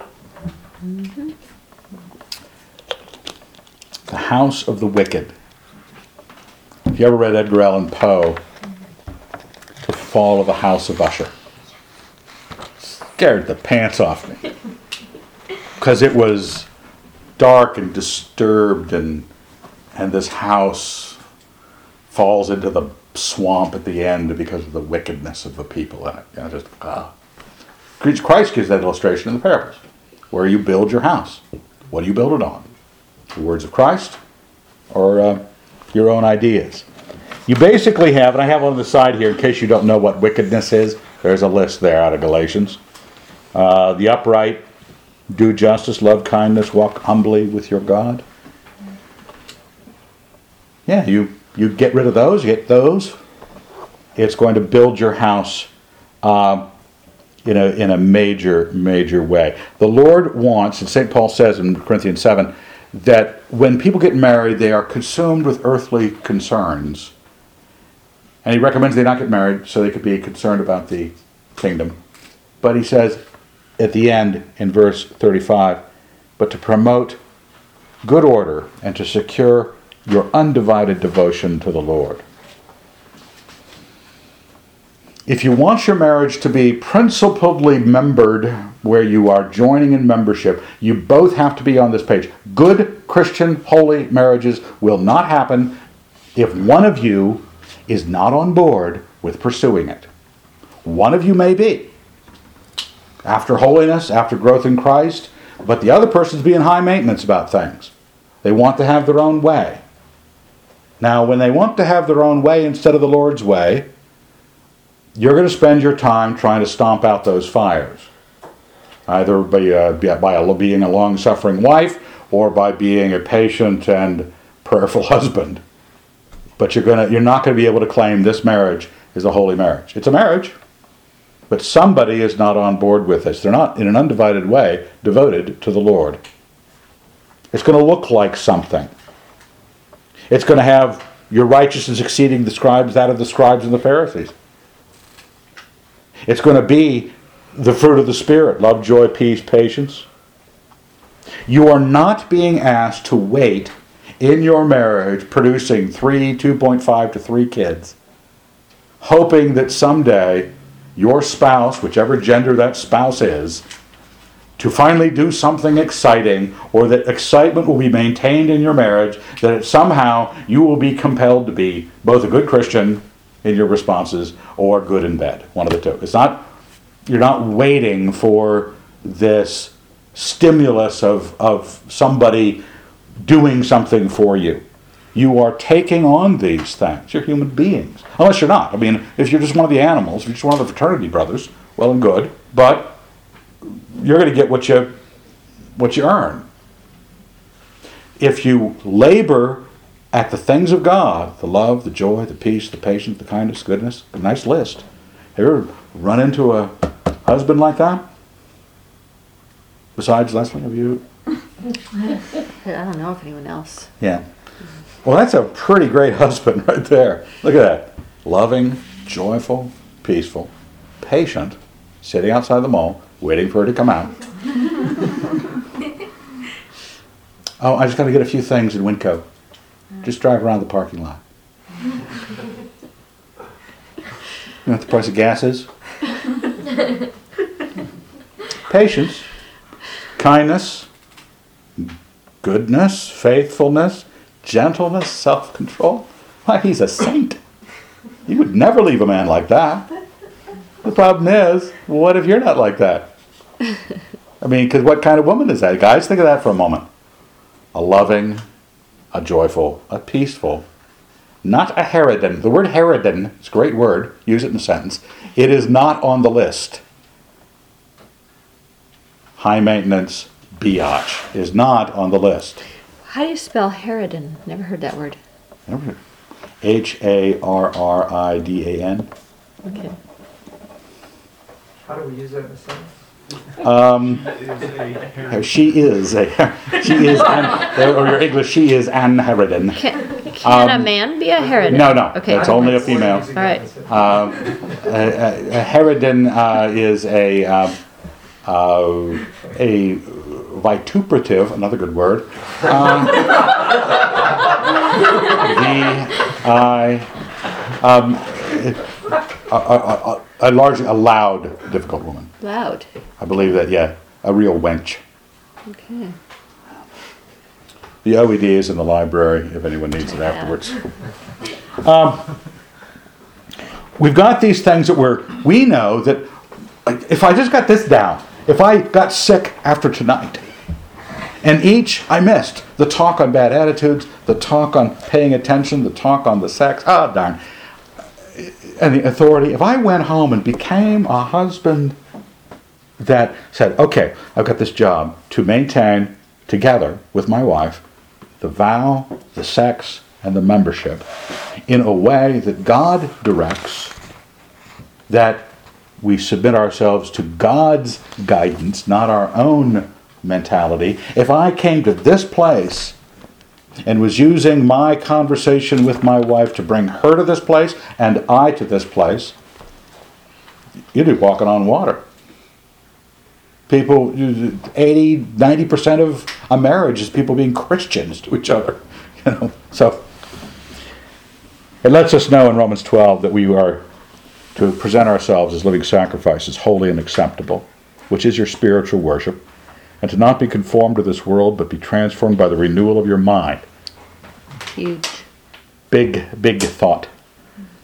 The house of the wicked. You ever read Edgar Allan Poe, The Fall of the House of Usher. Scared the pants off me. Because it was dark and disturbed and and this house falls into the swamp at the end because of the wickedness of the people in it. You know, just ah. christ gives that illustration in the parables. Where you build your house what do you build it on? The words of Christ or uh, your own ideas. You basically have, and I have on the side here in case you don't know what wickedness is, there's a list there out of Galatians. Uh, the upright do justice, love kindness, walk humbly with your God. Yeah, you, you get rid of those, you get those. It's going to build your house uh, in, a, in a major, major way. The Lord wants, and St. Paul says in Corinthians 7, that when people get married, they are consumed with earthly concerns. And he recommends they not get married so they could be concerned about the kingdom. But he says at the end in verse 35 but to promote good order and to secure your undivided devotion to the Lord. If you want your marriage to be principally membered where you are joining in membership, you both have to be on this page. Good Christian holy marriages will not happen if one of you is not on board with pursuing it. One of you may be after holiness, after growth in Christ, but the other person's being high maintenance about things. They want to have their own way. Now, when they want to have their own way instead of the Lord's way, you're going to spend your time trying to stomp out those fires. Either by, uh, by being a long suffering wife or by being a patient and prayerful husband. But you're, gonna, you're not going to be able to claim this marriage is a holy marriage. It's a marriage, but somebody is not on board with this. They're not, in an undivided way, devoted to the Lord. It's going to look like something. It's going to have your righteousness exceeding the scribes, that of the scribes and the Pharisees. It's going to be the fruit of the Spirit love, joy, peace, patience. You are not being asked to wait in your marriage producing three, 2.5 to three kids, hoping that someday your spouse, whichever gender that spouse is, to finally do something exciting, or that excitement will be maintained in your marriage, that somehow you will be compelled to be both a good Christian in your responses or good in bed. One of the two. It's not, you're not waiting for this stimulus of, of somebody doing something for you. You are taking on these things. You're human beings. Unless you're not. I mean, if you're just one of the animals, if you're just one of the fraternity brothers, well and good. But you're going to get what you what you earn. If you labor at the things of God, the love, the joy, the peace, the patience, the kindness, goodness, a nice list. Have you ever run into a husband like that? Besides Leslie, have you? I don't know if anyone else. Yeah. Well, that's a pretty great husband right there. Look at that. Loving, joyful, peaceful, patient, sitting outside the mall, waiting for her to come out. oh, I just got to get a few things in Winco. Just drive around the parking lot. You know what the price of gas is? Patience, kindness, goodness, faithfulness, gentleness, self control. Why, he's a saint. You would never leave a man like that. The problem is, what if you're not like that? I mean, because what kind of woman is that? Guys, think of that for a moment. A loving, a joyful, a peaceful, not a harridan. The word harridan is a great word. Use it in a sentence. It is not on the list. High maintenance, biatch is not on the list. How do you spell Harridan? Never heard that word. Never. H A R R I D A N. Okay. How do we use that in a sentence? Um, she is a she is an, or your English she is an Harridan. Can, can Um, a man be a Harridan? no, no, Okay. it's only a female. All right. Um, a, a, a Harridan uh, is a uh, uh, a vituperative, another good word. Um, the I um, a, a, a, a large, a loud, difficult woman. Loud. I believe that, yeah, a real wench. Okay. The OED is in the library if anyone needs it afterwards. Um, we've got these things that we're, we know that like, if I just got this down, if I got sick after tonight, And each I missed. The talk on bad attitudes, the talk on paying attention, the talk on the sex. Ah, darn. And the authority. If I went home and became a husband that said, okay, I've got this job to maintain together with my wife the vow, the sex, and the membership in a way that God directs, that we submit ourselves to God's guidance, not our own mentality. If I came to this place and was using my conversation with my wife to bring her to this place and I to this place, you'd be walking on water. People, 80, 90% of a marriage is people being Christians to each other. You know, so it lets us know in Romans 12 that we are to present ourselves as living sacrifices, holy and acceptable, which is your spiritual worship, and to not be conformed to this world, but be transformed by the renewal of your mind. Huge. Big, big thought.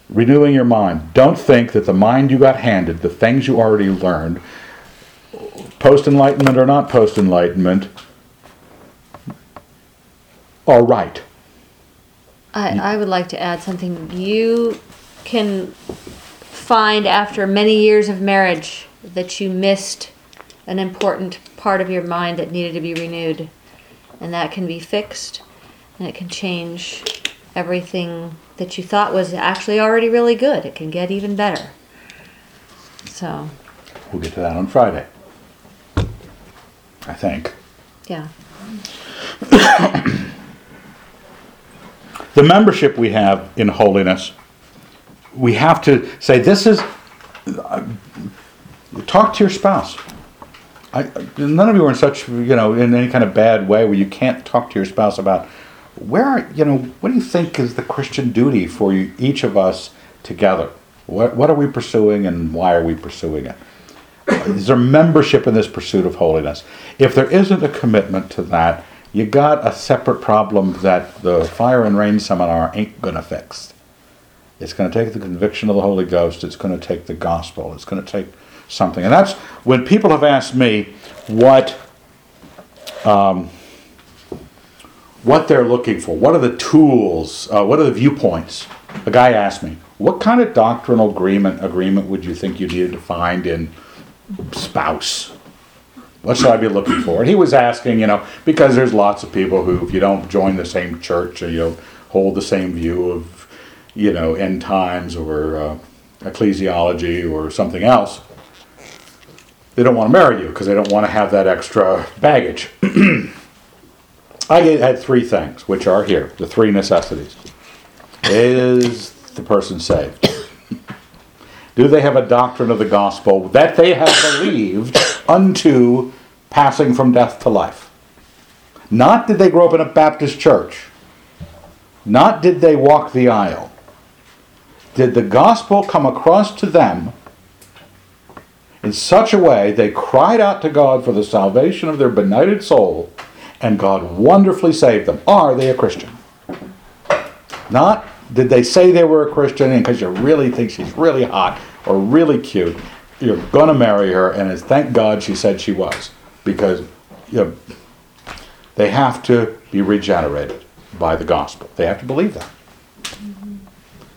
Renewing your mind. Don't think that the mind you got handed, the things you already learned, post enlightenment or not post enlightenment, are right. I, I would like to add something. You can find after many years of marriage that you missed an important part of your mind that needed to be renewed. And that can be fixed and it can change everything that you thought was actually already really good. It can get even better. So, We'll get to that on Friday. I think. yeah. the membership we have in holiness, we have to say, this is, uh, talk to your spouse. I, none of you are in such, you know, in any kind of bad way where you can't talk to your spouse about where, are, you know, what do you think is the Christian duty for you, each of us together? What, what are we pursuing and why are we pursuing it? Is there membership in this pursuit of holiness? If there isn't a commitment to that, you got a separate problem that the fire and rain seminar ain't gonna fix. It's gonna take the conviction of the Holy Ghost, it's gonna take the gospel, it's gonna take something. And that's when people have asked me what um, what they're looking for, what are the tools, uh, what are the viewpoints. A guy asked me, what kind of doctrinal agreement agreement would you think you needed to find in spouse? What should I be looking for? And he was asking, you know, because there's lots of people who, if you don't join the same church or you hold the same view of, you know, end times or uh, ecclesiology or something else, they don't want to marry you because they don't want to have that extra baggage. I had three things, which are here the three necessities. Is the person saved? Do they have a doctrine of the gospel that they have believed unto passing from death to life? Not did they grow up in a Baptist church. Not did they walk the aisle. Did the gospel come across to them in such a way they cried out to God for the salvation of their benighted soul and God wonderfully saved them? Are they a Christian? Not did they say they were a Christian and because you really think she's really hot or really cute, you're going to marry her, and it's thank God she said she was. Because you know, they have to be regenerated by the gospel. They have to believe that.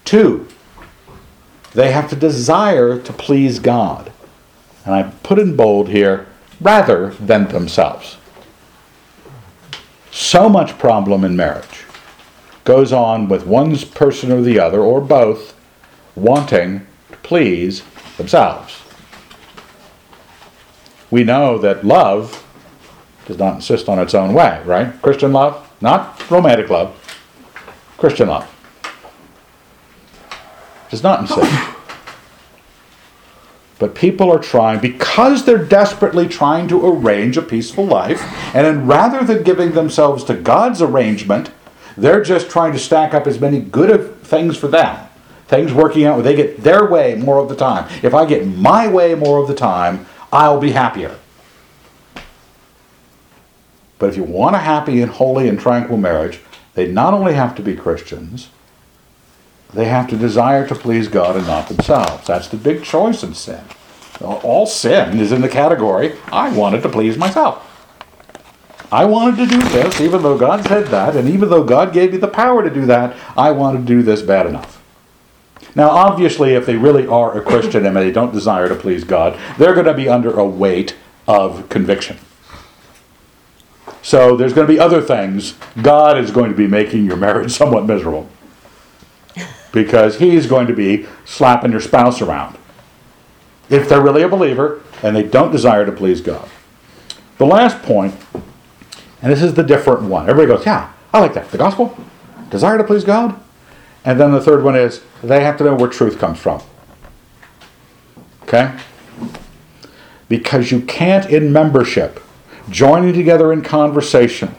Two, they have to desire to please God. And I put in bold here, rather than themselves. So much problem in marriage goes on with one person or the other, or both, wanting to please themselves. We know that love does not insist on its own way, right? Christian love, not romantic love, Christian love does not insist. But people are trying, because they're desperately trying to arrange a peaceful life, and then rather than giving themselves to God's arrangement, they're just trying to stack up as many good things for them. Things working out where they get their way more of the time. If I get my way more of the time, I'll be happier. But if you want a happy and holy and tranquil marriage, they not only have to be Christians, they have to desire to please God and not themselves. That's the big choice in sin. All sin is in the category, I wanted to please myself. I wanted to do this, even though God said that, and even though God gave me the power to do that, I wanted to do this bad enough. Now, obviously, if they really are a Christian and they don't desire to please God, they're going to be under a weight of conviction. So there's going to be other things. God is going to be making your marriage somewhat miserable. Because He's going to be slapping your spouse around. If they're really a believer and they don't desire to please God. The last point, and this is the different one. Everybody goes, yeah, I like that. The gospel, desire to please God. And then the third one is they have to know where truth comes from. Okay? Because you can't, in membership, joining together in conversation,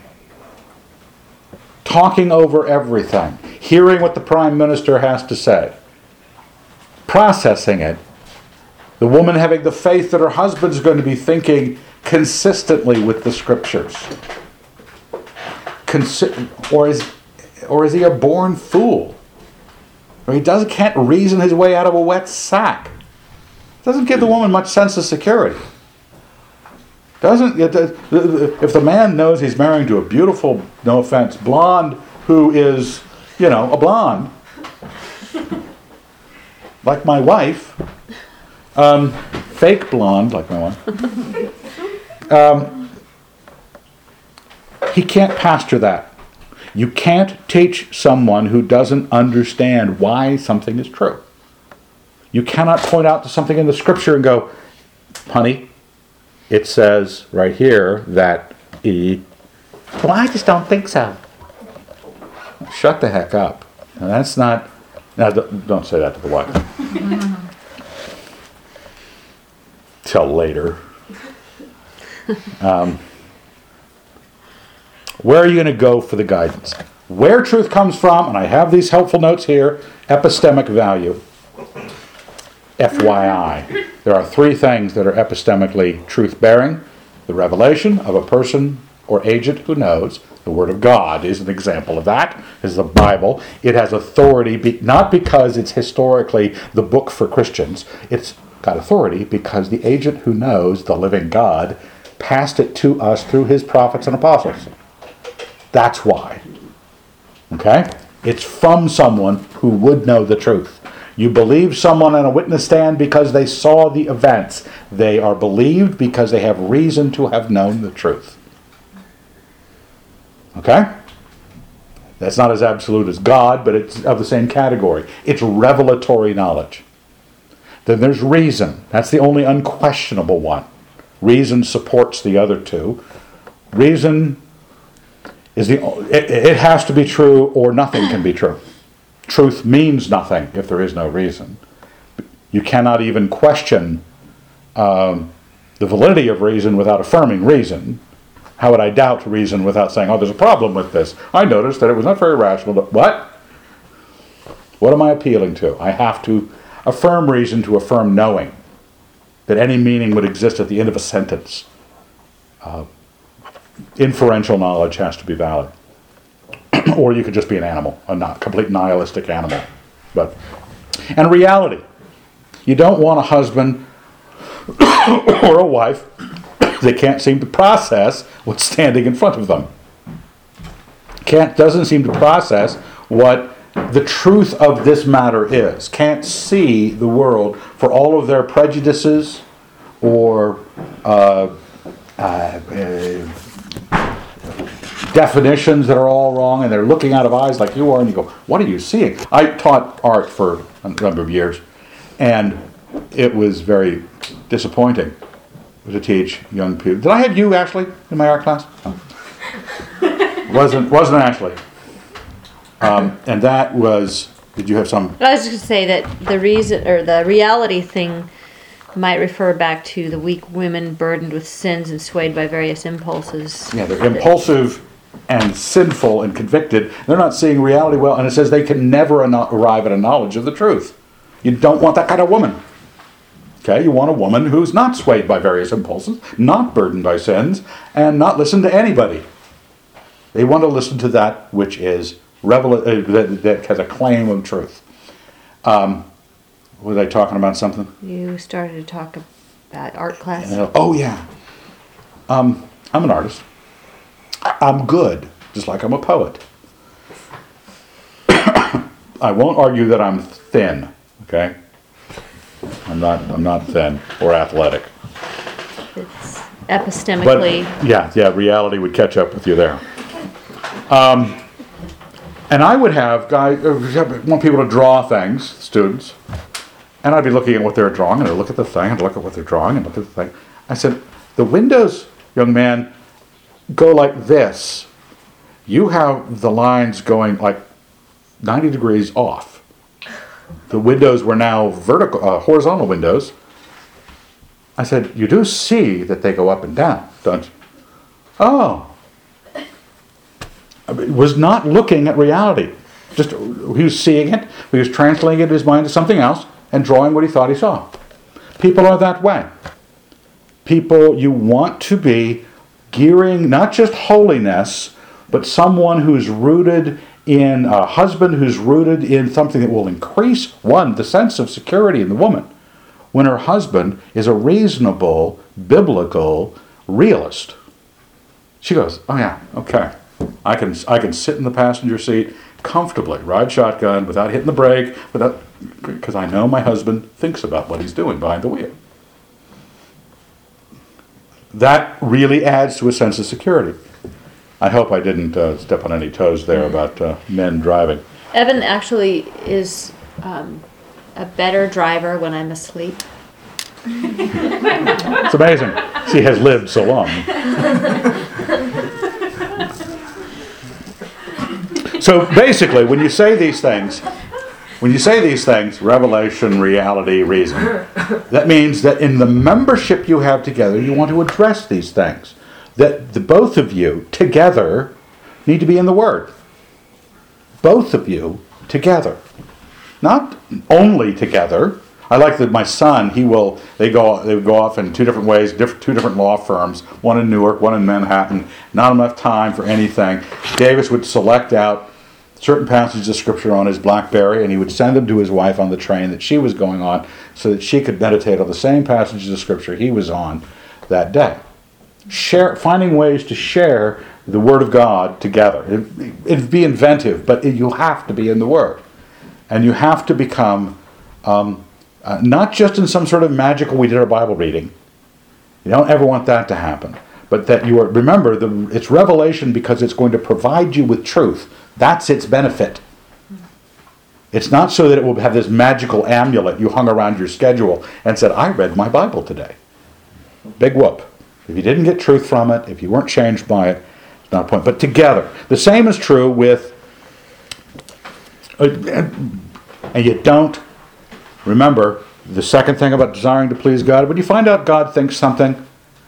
talking over everything, hearing what the prime minister has to say, processing it, the woman having the faith that her husband's going to be thinking consistently with the scriptures. Consi- or is or is he a born fool? Or he doesn't can't reason his way out of a wet sack. Doesn't give the woman much sense of security. Doesn't if the man knows he's marrying to a beautiful, no offense, blonde who is, you know, a blonde, like my wife, um, fake blonde like my wife, um, he can't pastor that. You can't teach someone who doesn't understand why something is true. You cannot point out to something in the scripture and go, honey, it says right here that E. Well, I just don't think so. Shut the heck up. That's not. Now, don't don't say that to the wife. Till later. Um, where are you going to go for the guidance? Where truth comes from, and I have these helpful notes here epistemic value. FYI. There are three things that are epistemically truth bearing the revelation of a person or agent who knows. The Word of God is an example of that, is the Bible. It has authority, be, not because it's historically the book for Christians, it's got authority because the agent who knows the living God passed it to us through his prophets and apostles. That's why. Okay? It's from someone who would know the truth. You believe someone on a witness stand because they saw the events. They are believed because they have reason to have known the truth. Okay? That's not as absolute as God, but it's of the same category. It's revelatory knowledge. Then there's reason. That's the only unquestionable one. Reason supports the other two. Reason is the it, it has to be true or nothing can be true. Truth means nothing if there is no reason. You cannot even question um, the validity of reason without affirming reason. How would I doubt reason without saying, oh, there's a problem with this? I noticed that it was not very rational. But what? What am I appealing to? I have to affirm reason to affirm knowing that any meaning would exist at the end of a sentence. Uh, inferential knowledge has to be valid. or you could just be an animal, a not complete nihilistic animal. But and reality. You don't want a husband or a wife that can't seem to process what's standing in front of them. Can't doesn't seem to process what the truth of this matter is. Can't see the world for all of their prejudices or uh, uh, uh, definitions that are all wrong, and they're looking out of eyes like you are, and you go, "What are you seeing?" I taught art for a number of years, and it was very disappointing to teach young people. Did I have you, Ashley, in my art class? No. wasn't wasn't Ashley. Um, and that was. Did you have some? I was just gonna say that the reason or the reality thing might refer back to the weak women burdened with sins and swayed by various impulses. Yeah, they're impulsive and sinful and convicted. They're not seeing reality well, and it says they can never arrive at a knowledge of the truth. You don't want that kind of woman. Okay, you want a woman who's not swayed by various impulses, not burdened by sins, and not listen to anybody. They want to listen to that which is revel- uh, that, that has a claim of truth. Um, was I talking about something? You started to talk about art class. Uh, oh yeah. Um, I'm an artist. I'm good, just like I'm a poet. I won't argue that I'm thin, okay? I'm not, I'm not thin or athletic. It's But, epistemically. yeah, yeah, reality would catch up with you there. Um, and I would have guys, uh, want people to draw things, students, and I'd be looking at what they're drawing, and I'd look at the thing, and look at what they're drawing, and look at the thing. I said, the windows, young man, go like this. You have the lines going like 90 degrees off. The windows were now vertical, uh, horizontal windows. I said, you do see that they go up and down, don't you? Oh. I mean, Was not looking at reality. Just, he was seeing it, he was translating it in his mind to something else and drawing what he thought he saw. People are that way. People, you want to be gearing not just holiness, but someone who's rooted in a husband who's rooted in something that will increase, one, the sense of security in the woman when her husband is a reasonable, biblical realist. She goes, "Oh yeah, okay. I can I can sit in the passenger seat comfortably, ride shotgun without hitting the brake, without because I know my husband thinks about what he's doing behind the wheel." That really adds to a sense of security. I hope I didn't uh, step on any toes there about uh, men driving. Evan actually is um, a better driver when I'm asleep. It's amazing. She has lived so long. So basically, when you say these things, when you say these things, revelation, reality, reason, that means that in the membership you have together, you want to address these things. That the both of you together need to be in the Word. Both of you together. Not only together. I like that my son, he will, they go, they go off in two different ways, two different law firms, one in Newark, one in Manhattan, not enough time for anything. Davis would select out certain passages of scripture on his Blackberry and he would send them to his wife on the train that she was going on so that she could meditate on the same passages of scripture he was on that day. Share, finding ways to share the Word of God together. It, it'd be inventive, but it, you have to be in the Word. And you have to become, um, uh, not just in some sort of magical, we did our Bible reading. You don't ever want that to happen. But that you are, remember, the, it's revelation because it's going to provide you with truth. That's its benefit. It's not so that it will have this magical amulet you hung around your schedule and said, I read my Bible today. Big whoop. If you didn't get truth from it, if you weren't changed by it, it's not a point. But together. The same is true with, uh, and you don't, remember, the second thing about desiring to please God, when you find out God thinks something,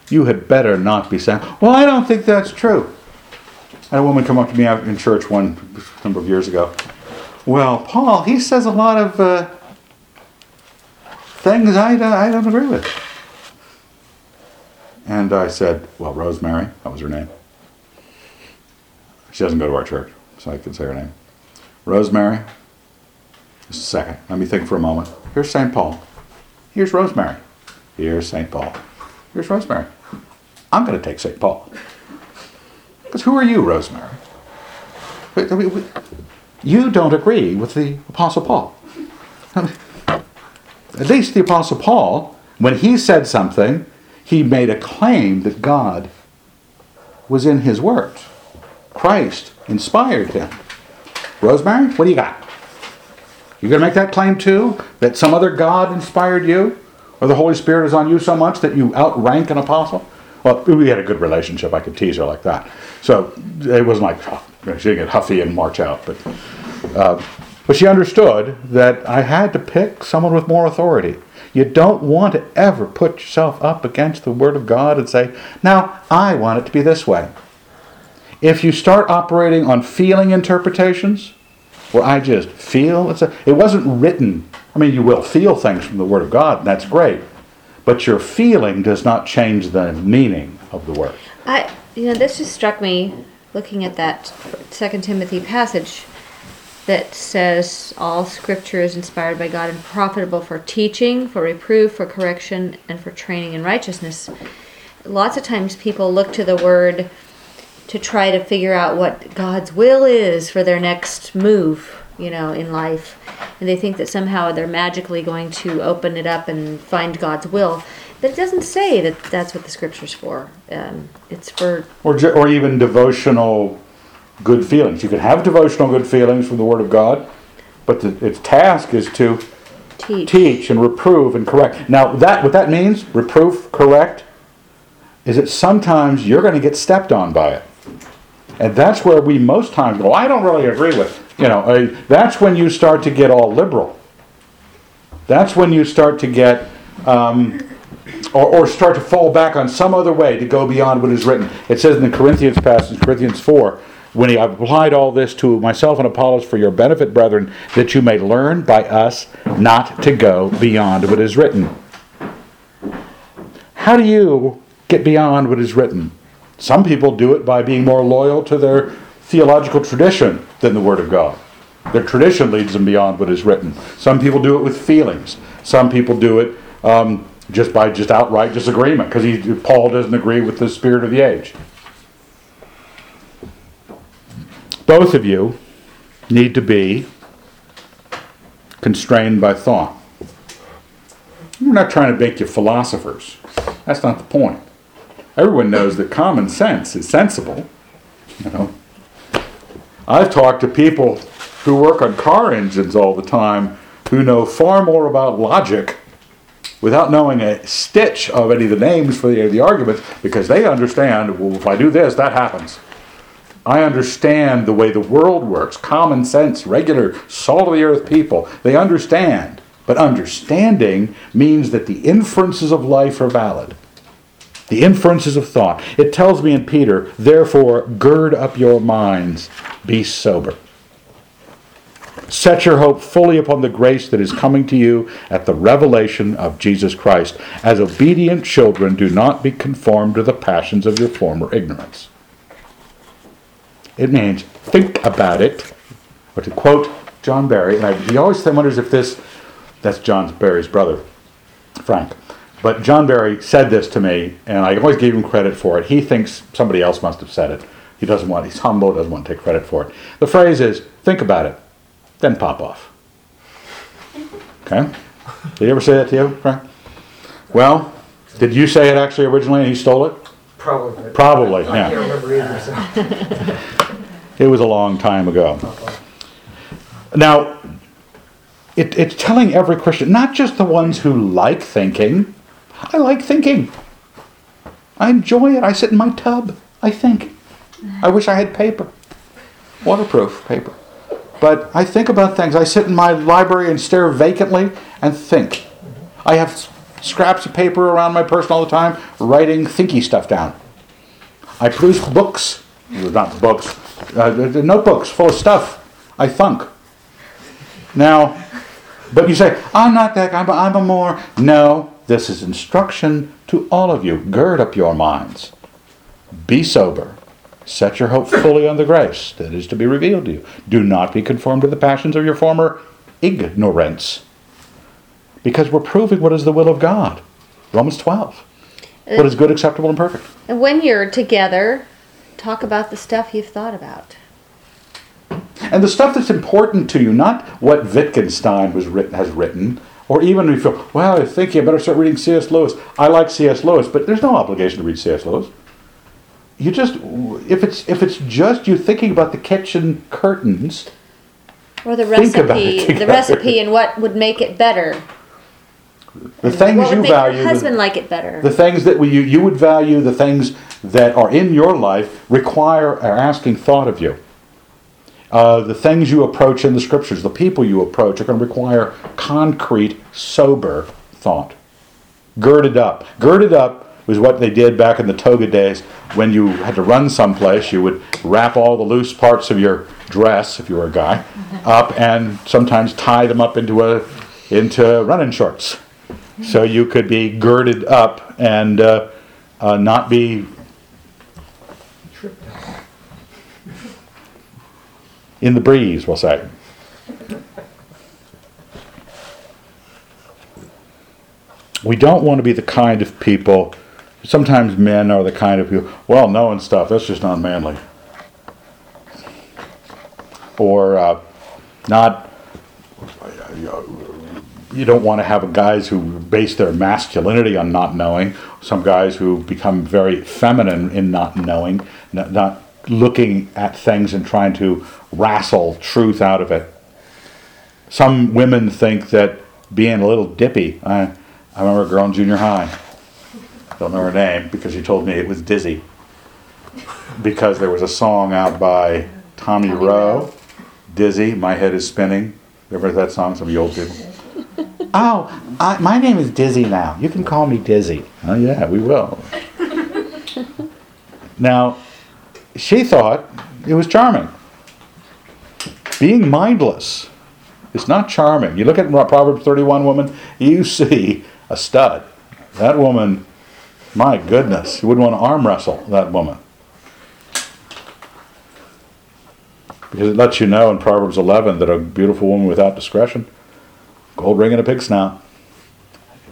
you had better not be saying, Well, I don't think that's true. I had a woman come up to me in church one number of years ago. Well, Paul, he says a lot of uh, things I, I don't agree with. And I said, Well, Rosemary, that was her name. She doesn't go to our church, so I can say her name. Rosemary, just a second. Let me think for a moment. Here's St. Paul. Here's Rosemary. Here's St. Paul. Here's Rosemary. I'm going to take St. Paul. Because who are you, Rosemary? You don't agree with the Apostle Paul. At least the Apostle Paul, when he said something, he made a claim that God was in his words. Christ inspired him. Rosemary, what do you got? You gonna make that claim too? That some other God inspired you? Or the Holy Spirit is on you so much that you outrank an apostle? Well, we had a good relationship. I could tease her like that. So it wasn't like oh, she didn't get huffy and march out. But, uh, but she understood that I had to pick someone with more authority. You don't want to ever put yourself up against the Word of God and say, now I want it to be this way. If you start operating on feeling interpretations, where I just feel it's a, it wasn't written. I mean, you will feel things from the Word of God, and that's great. But your feeling does not change the meaning of the Word. I, you know, this just struck me looking at that Second Timothy passage that says all Scripture is inspired by God and profitable for teaching, for reproof, for correction, and for training in righteousness. Lots of times people look to the Word to try to figure out what God's will is for their next move, you know, in life. And they think that somehow they're magically going to open it up and find God's will. But it doesn't say that that's what the scripture's for. Um, it's for Or, or even devotional good feelings. You can have devotional good feelings from the Word of God, but the, its task is to teach. teach and reprove and correct. Now, that what that means, reproof, correct, is that sometimes you're going to get stepped on by it, and that's where we most times go. I don't really agree with. You know, uh, that's when you start to get all liberal. That's when you start to get. Um, or, or start to fall back on some other way to go beyond what is written. It says in the Corinthians passage, Corinthians 4, when he applied all this to myself and Apollos for your benefit, brethren, that you may learn by us not to go beyond what is written. How do you get beyond what is written? Some people do it by being more loyal to their theological tradition than the Word of God. Their tradition leads them beyond what is written. Some people do it with feelings. Some people do it um, just by just outright disagreement because Paul doesn't agree with the spirit of the age. Both of you need to be constrained by thought. We're not trying to make you philosophers. That's not the point. Everyone knows that common sense is sensible. You know, I've talked to people who work on car engines all the time who know far more about logic without knowing a stitch of any of the names for the, the arguments because they understand, well, if I do this, that happens. I understand the way the world works, common sense, regular, salt of the earth people. They understand. But understanding means that the inferences of life are valid. The inferences of thought. It tells me in Peter, therefore, gird up your minds, be sober. Set your hope fully upon the grace that is coming to you at the revelation of Jesus Christ. As obedient children, do not be conformed to the passions of your former ignorance. It means think about it. Or to quote John Barry, and I, he always wonders if this, that's John Barry's brother, Frank. But John Barry said this to me, and I always gave him credit for it. He thinks somebody else must have said it. He doesn't want, he's humble, doesn't want to take credit for it. The phrase is think about it, then pop off. Okay? Did he ever say that to you, Frank? Well, did you say it actually originally and he stole it? Probably. Probably, I can't yeah. remember either, so. It was a long time ago. Now, it, it's telling every Christian, not just the ones who like thinking. I like thinking. I enjoy it. I sit in my tub. I think. I wish I had paper, waterproof paper. But I think about things. I sit in my library and stare vacantly and think. I have scraps of paper around my person all the time, writing thinky stuff down. I produce books, not books, uh, notebooks full of stuff. I thunk. Now, but you say, I'm not that guy, but I'm a more. No, this is instruction to all of you. Gird up your minds. Be sober. Set your hope fully on the grace that is to be revealed to you. Do not be conformed to the passions of your former ignorance. Because we're proving what is the will of God. Romans 12. Uh, what is good, acceptable, and perfect. And when you're together, talk about the stuff you've thought about. And the stuff that's important to you, not what Wittgenstein was written, has written, or even if you feel, well, I think you better start reading C.S. Lewis. I like C.S. Lewis, but there's no obligation to read C.S. Lewis. You just, if it's if it's just you thinking about the kitchen curtains, Or the Think about it recipe, the recipe and what would make it better. The things what would you value, your husband the, like it better. the things that we, you you would value, the things that are in your life require are asking thought of you. Uh, the things you approach in the scriptures, the people you approach, are going to require concrete, sober thought. Girded up. Girded up was what they did back in the toga days when you had to run someplace. You would wrap all the loose parts of your dress, if you were a guy, up and sometimes tie them up into a into running shorts, so you could be girded up and uh, uh, not be in the breeze, we'll say. We don't want to be the kind of people sometimes men are the kind of people, well, knowing stuff, that's just not manly. Or uh, not, you don't want to have guys who base their masculinity on not knowing. Some guys who become very feminine in not knowing, not, not looking at things and trying to wrestle truth out of it. Some women think that being a little dippy. I, I remember a girl in junior high. Don't know her name because she told me it was Dizzy. Because there was a song out by Tommy, Tommy Roe. Dizzy, My Head is Spinning. Remember that song? Some of you old people. Oh, I, my name is Dizzy now. You can call me Dizzy. Oh, yeah, we will. now, she thought it was charming. Being mindless is not charming. You look at Proverbs 31 woman, you see a stud. That woman, my goodness, you wouldn't want to arm wrestle that woman. Because it lets you know in Proverbs 11 that a beautiful woman without discretion, gold ring and a pig snout.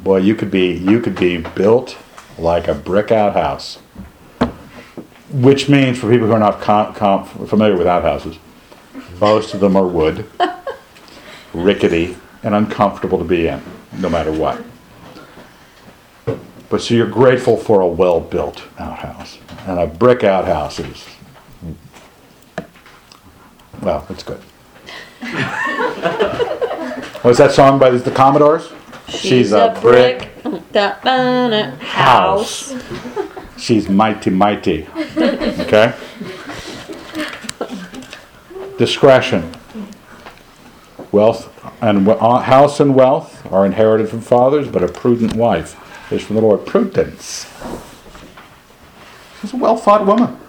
Boy, you could be you could be built like a brick outhouse. Which means for people who are not com- com- familiar with outhouses, most of them are wood, rickety, and uncomfortable to be in, no matter what. But so you're grateful for a well-built outhouse, and a brick outhouse is well, that's good. What's that song by the Commodores? She's a Da, da, da, house. She's mighty, mighty. Okay? Discretion. Wealth and uh, house and wealth are inherited from fathers, but a prudent wife is from the Lord. Prudence. She's a well thought woman.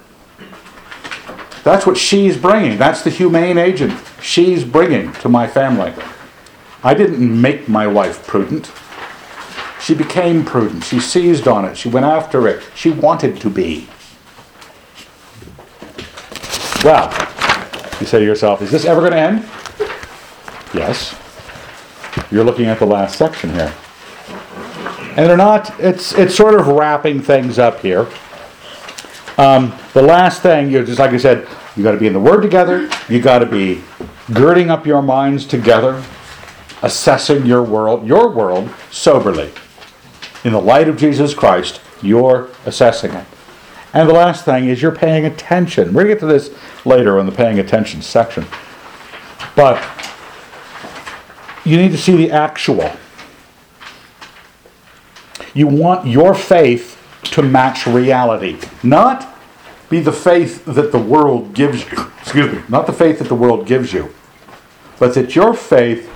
That's what she's bringing. That's the humane agent she's bringing to my family. I didn't make my wife prudent. She became prudent. She seized on it. She went after it. She wanted to be. Well, you say to yourself, is this ever going to end? Yes. You're looking at the last section here. And they're not, it's, it's sort of wrapping things up here. Um, the last thing, you just like I said, you got to be in the Word together. You got to be girding up your minds together, assessing your world, your world soberly. In the light of Jesus Christ, you're assessing it. And the last thing is you're paying attention. We're going to get to this later in the paying attention section. But you need to see the actual. You want your faith to match reality, not be the faith that the world gives you. Excuse me, not the faith that the world gives you, but that your faith,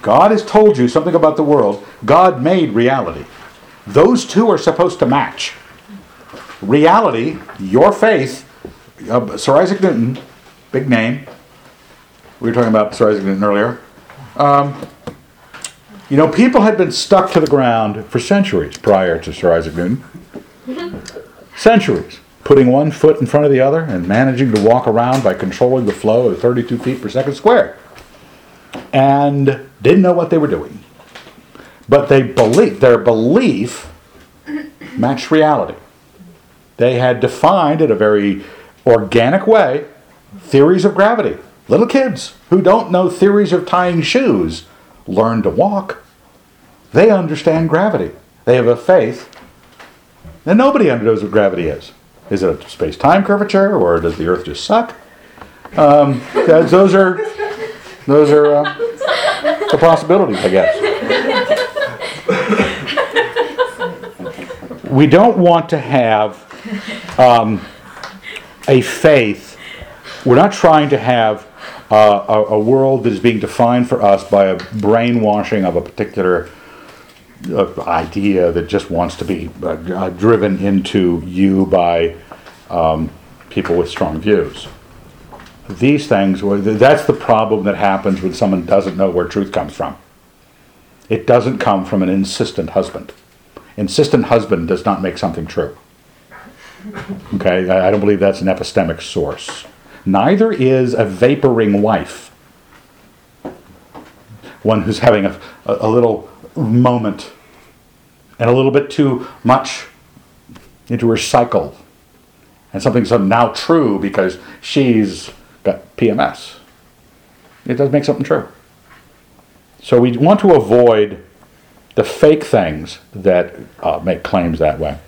God has told you something about the world, God made reality. Those two are supposed to match. Reality, your faith, uh, Sir Isaac Newton, big name. We were talking about Sir Isaac Newton earlier. Um, you know, people had been stuck to the ground for centuries prior to Sir Isaac Newton. Centuries. Putting one foot in front of the other and managing to walk around by controlling the flow of 32 feet per second squared. And didn't know what they were doing. But they believed, their belief matched reality. They had defined in a very organic way theories of gravity. Little kids who don't know theories of tying shoes learn to walk. They understand gravity. They have a faith that nobody knows what gravity is. Is it a space time curvature or does the Earth just suck? Um, those are those are uh, the possibilities, I guess. We don't want to have um, a faith. We're not trying to have uh, a, a world that is being defined for us by a brainwashing of a particular uh, idea that just wants to be uh, driven into you by um, people with strong views. These things, th- that's the problem that happens when someone doesn't know where truth comes from. It doesn't come from an insistent husband. Insistent husband does not make something true. Okay, I I don't believe that's an epistemic source. Neither is a vaporing wife. One who's having a, a, a little moment and a little bit too much into her cycle. And something's now true because she's got PMS. It does make something true. So we want to avoid the fake things that uh, make claims that way.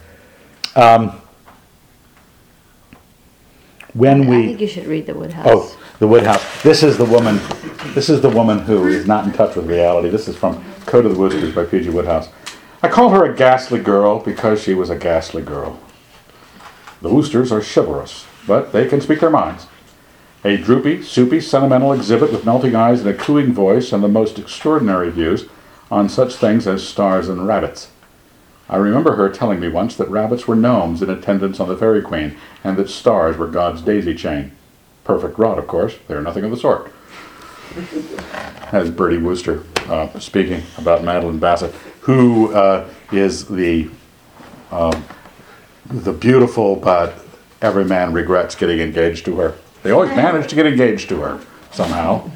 Um, when I think you should read the Wodehouse. Oh, the Wodehouse. This is the woman. This is the woman who is not in touch with reality. This is from Code of the Woosters by P.G. Wodehouse. I call her a ghastly girl because she was a ghastly girl. The Woosters are chivalrous, but they can speak their minds. A droopy, soupy, sentimental exhibit with melting eyes and a cooing voice and the most extraordinary views on such things as stars and rabbits. I remember her telling me once that rabbits were gnomes in attendance on the Fairy Queen, and that stars were God's daisy chain. Perfect rot, of course. They are nothing of the sort. As Bertie Wooster uh, speaking about Madeline Bassett, who uh, is the um, the beautiful but every man regrets getting engaged to her. They always managed to get engaged to her somehow.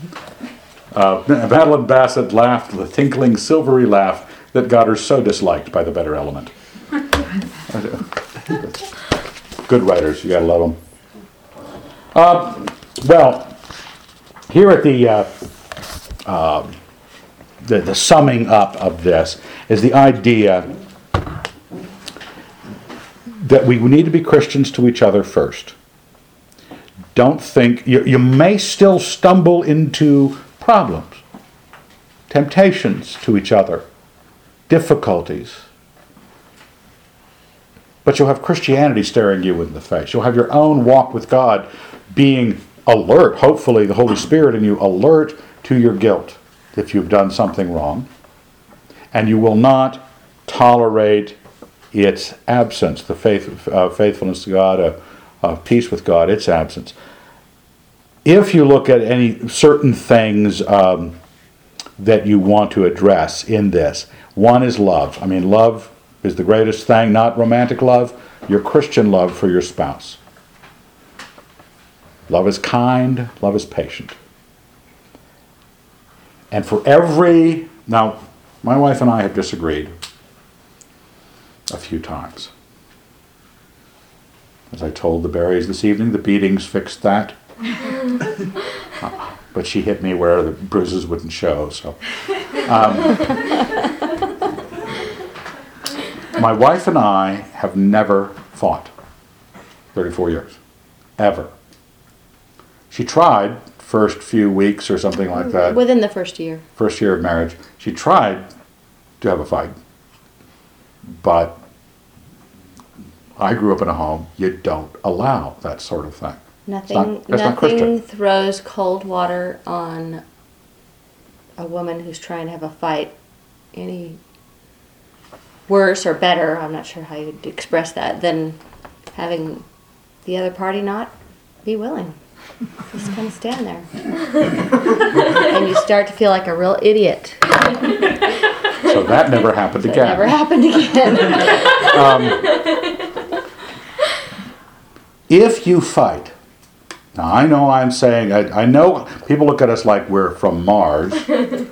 Uh, Madeline Bassett laughed the tinkling, silvery laugh that got her so disliked by the better element. Good writers, you gotta love them. Uh, well, here at the, uh, um, the the summing up of this is the idea that we need to be Christians to each other first. Don't think you, you may still stumble into problems, temptations to each other, difficulties. But you'll have Christianity staring you in the face. You'll have your own walk with God being alert, hopefully, the Holy Spirit in you alert to your guilt if you've done something wrong. And you will not tolerate its absence, the faith, uh, faithfulness to God, uh, uh, peace with God, its absence. If you look at any certain things um, that you want to address in this, one is love. I mean, love is the greatest thing, not romantic love, your Christian love for your spouse. Love is kind, love is patient. And for every, now, my wife and I have disagreed a few times. As I told the Berries this evening, the beatings fixed that. Uh, but she hit me where the bruises wouldn't show, so. Um, my wife and I have never fought 34 years. Ever. She tried first few weeks or something like that Within the first year. first year of marriage, she tried to have a fight, but I grew up in a home you don't allow that sort of thing. Nothing, not- that's not Christian. nothing throws cold water on a woman who's trying to have a fight any worse or better. I'm not sure how you'd express that than having the other party not be willing. Just kind of stand there, and you start to feel like a real idiot. So that never happened It again. never happened again. Um, if you fight, now I know I'm saying, I, I know people look at us like we're from Mars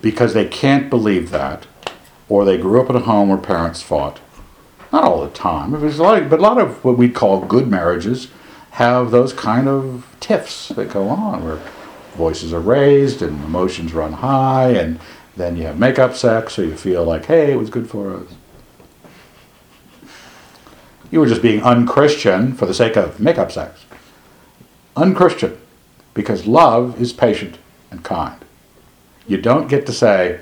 because they can't believe that, or they grew up in a home where parents fought. Not all the time, but there's a lot, but a lot of what we call good marriages have those kind of tiffs that go on where voices are raised and emotions run high, and then you have make-up sex, so you feel like, hey, it was good for us. You were just being unchristian for the sake of make-up sex. Unchristian, because love is patient and kind. You don't get to say,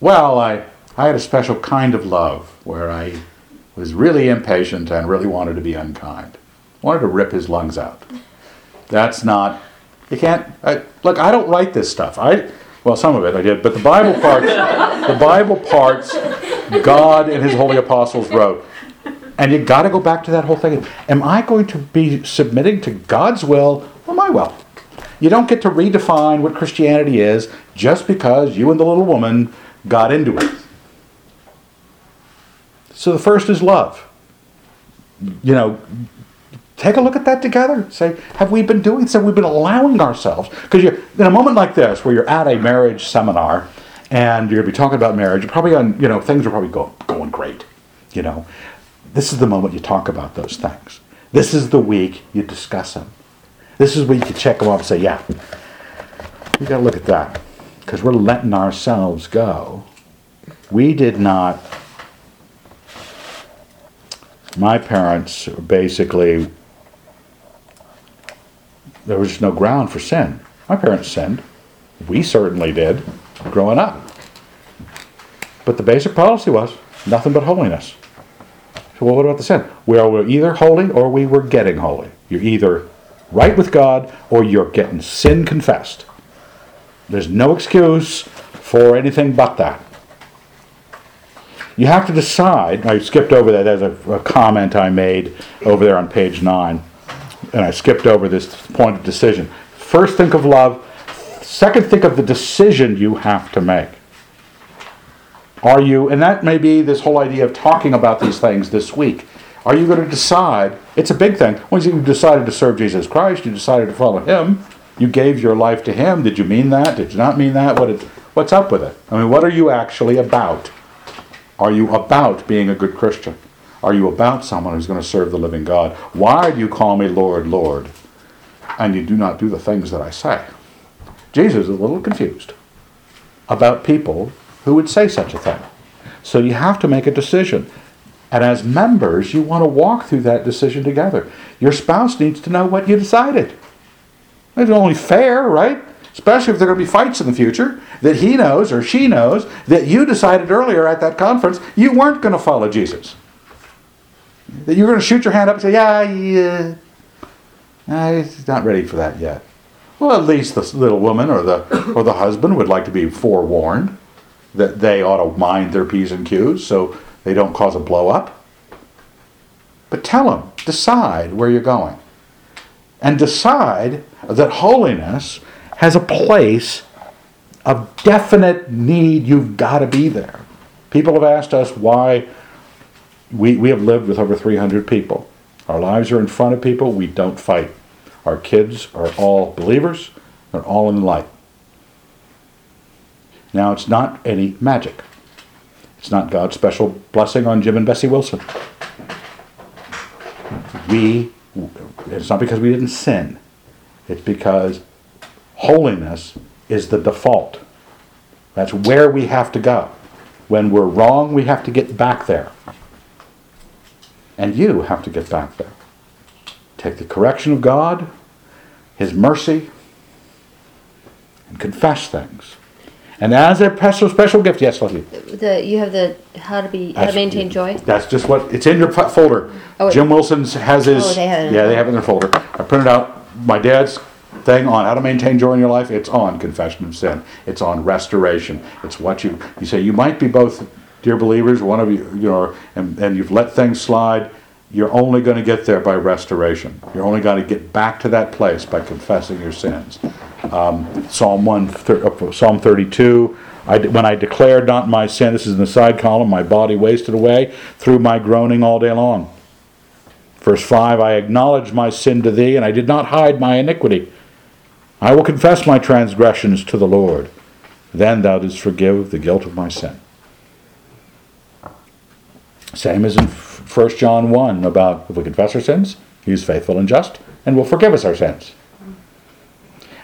well, I, I had a special kind of love where I was really impatient and really wanted to be unkind. Wanted to rip his lungs out. That's not, you can't, I, look, I don't write this stuff. I, well, some of it I did, but the Bible parts, the Bible parts, God and his holy apostles wrote. And you got to go back to that whole thing. Am I going to be submitting to God's will or my will? You don't get to redefine what Christianity is just because you and the little woman got into it. So the first is love. You know, take a look at that together. Say, have we been doing so? We've been allowing ourselves. Because you're in a moment like this where you're at a marriage seminar and you're going to be talking about marriage, you're probably on, you know, things are probably go, going great. You know, this is the moment you talk about those things. This is the week you discuss them. This is where you can check them off and say, yeah, we got to look at that because we're letting ourselves go. We did not. My parents basically, there was no ground for sin. My parents sinned. We certainly did growing up. But the basic policy was nothing but holiness. Well, what about the sin? Well, we're either holy or we were getting holy. You're either right with God or you're getting sin confessed. There's no excuse for anything but that. You have to decide. I skipped over that. There's a, a comment I made over there on page nine, and I skipped over this point of decision. First, think of love. Second, think of the decision you have to make. Are you, and that may be this whole idea of talking about these things this week. Are you going to decide? It's a big thing. Once you decided to serve Jesus Christ, you decided to follow Him. You gave your life to Him. Did you mean that? Did you not mean that? What is, what's up with it? I mean, what are you actually about? Are you about being a good Christian? Are you about someone who's going to serve the living God? Why do you call me Lord, Lord, and you do not do the things that I say? Jesus is a little confused about people who would say such a thing. So you have to make a decision. And as members, you want to walk through that decision together. Your spouse needs to know what you decided. It's only fair, right? Especially if there are going to be fights in the future, that he knows or she knows that you decided earlier at that conference you weren't going to follow Jesus. That you're going to shoot your hand up and say, Yeah, yeah, I'm not ready for that yet. Well, at least the little woman or the, or the husband would like to be forewarned that they ought to mind their P's and Q's so they don't cause a blow up. But tell them, decide where you're going. And decide that holiness has a place of definite need. You've got to be there. People have asked us why we, we have lived with over 300 people. Our lives are in front of people. We don't fight. Our kids are all believers. They're all in the light. Now, it's not any magic. It's not God's special blessing on Jim and Bessie Wilson. We, it's not because we didn't sin. It's because holiness is the default. That's where we have to go. When we're wrong, we have to get back there. And you have to get back there. Take the correction of God, His mercy, and confess things. And as a special, special gift, yes, Leslie. The you have the how to be how to That's- maintain joy. That's just what it's in your fo- folder. Oh, it- Jim Wilson's has his. Oh, they have it in yeah, they have it in their folder. I printed out my dad's thing on how to maintain joy in your life. It's on confession of sin. It's on restoration. It's what you you say. You might be both dear believers. One of you, you know, and, and you've let things slide. You're only going to get there by restoration. You're only going to get back to that place by confessing your sins. Um, Psalm one, thir- uh, Psalm thirty-two. I, de- when I declared not my sin, this is in the side column. My body wasted away through my groaning all day long. Verse 5 I acknowledged my sin to thee, and I did not hide my iniquity. I will confess my transgressions to the Lord. Then thou didst forgive the guilt of my sin. Same as in 1 John 1 about if we confess our sins, he is faithful and just and will forgive us our sins.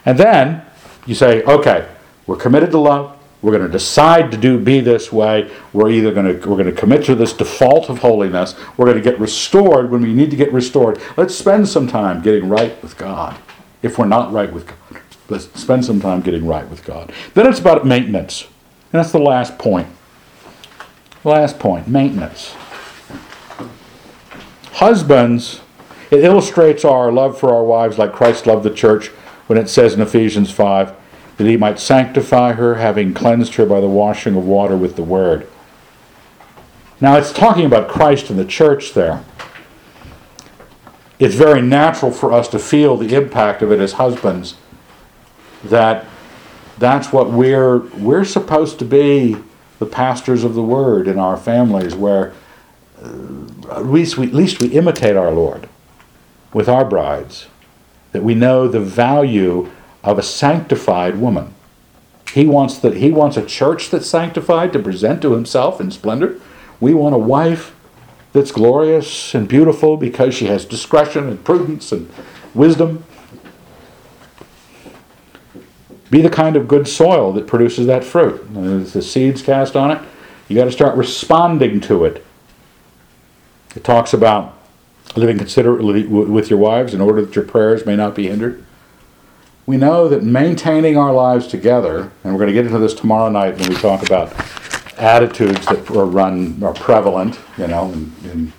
And then you say, okay, we're committed to love. We're going to decide to do be this way. We're either going to we're going to commit to this default of holiness. We're going to get restored when we need to get restored. Let's spend some time getting right with God. If we're not right with God, let's spend some time getting right with God. Then it's about maintenance. And that's the last point. Last point, maintenance. Husbands, it illustrates our love for our wives like Christ loved the church when it says in Ephesians 5 that he might sanctify her, having cleansed her by the washing of water with the word. Now, it's talking about Christ and the church there. It's very natural for us to feel the impact of it as husbands that that's what we're we're supposed to be the pastors of the word in our families where uh, at least we, at least we imitate our Lord with our brides that we know the value of a sanctified woman. He wants that he wants a church that's sanctified to present to himself in splendor. We want a wife that's glorious and beautiful because she has discretion and prudence and wisdom. Be the kind of good soil that produces that fruit. As the seeds cast on it, you got to start responding to it. It talks about living considerately with your wives in order that your prayers may not be hindered. We know that maintaining our lives together, and we're going to get into this tomorrow night when we talk about attitudes that are run are prevalent, you know, in, in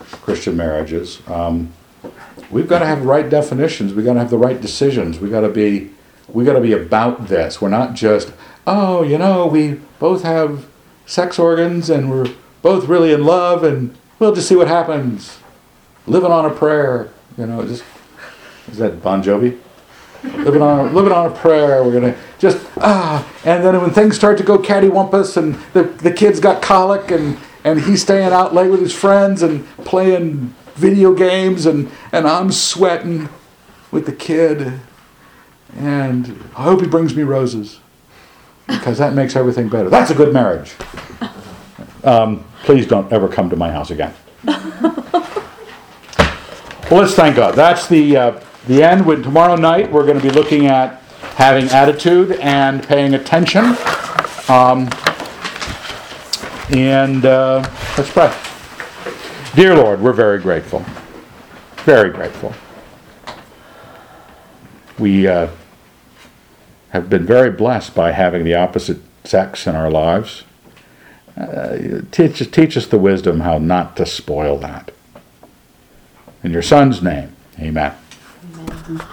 Christian marriages. Um, we've got to have the right definitions. We've got to have the right decisions. We've got to be we got to be about this. We're not just oh, you know, we both have sex organs and we're both really in love and we'll just see what happens. Living on a prayer, you know, just is that Bon Jovi? living on a, living on a prayer. We're gonna just ah, and then when things start to go cattywampus and the the kid's got colic and and he's staying out late with his friends and playing video games and and I'm sweating with the kid, and I hope he brings me roses because that makes everything better. That's a good marriage. Um, please don't ever come to my house again. Well, let's thank God. That's the uh, the end. When tomorrow night we're going to be looking at having attitude and paying attention. Um, and uh, let's pray. Dear Lord, we're very grateful. Very grateful. We uh, have been very blessed by having the opposite sex in our lives. Uh, teach, teach us the wisdom how not to spoil that. In your Son's name, amen.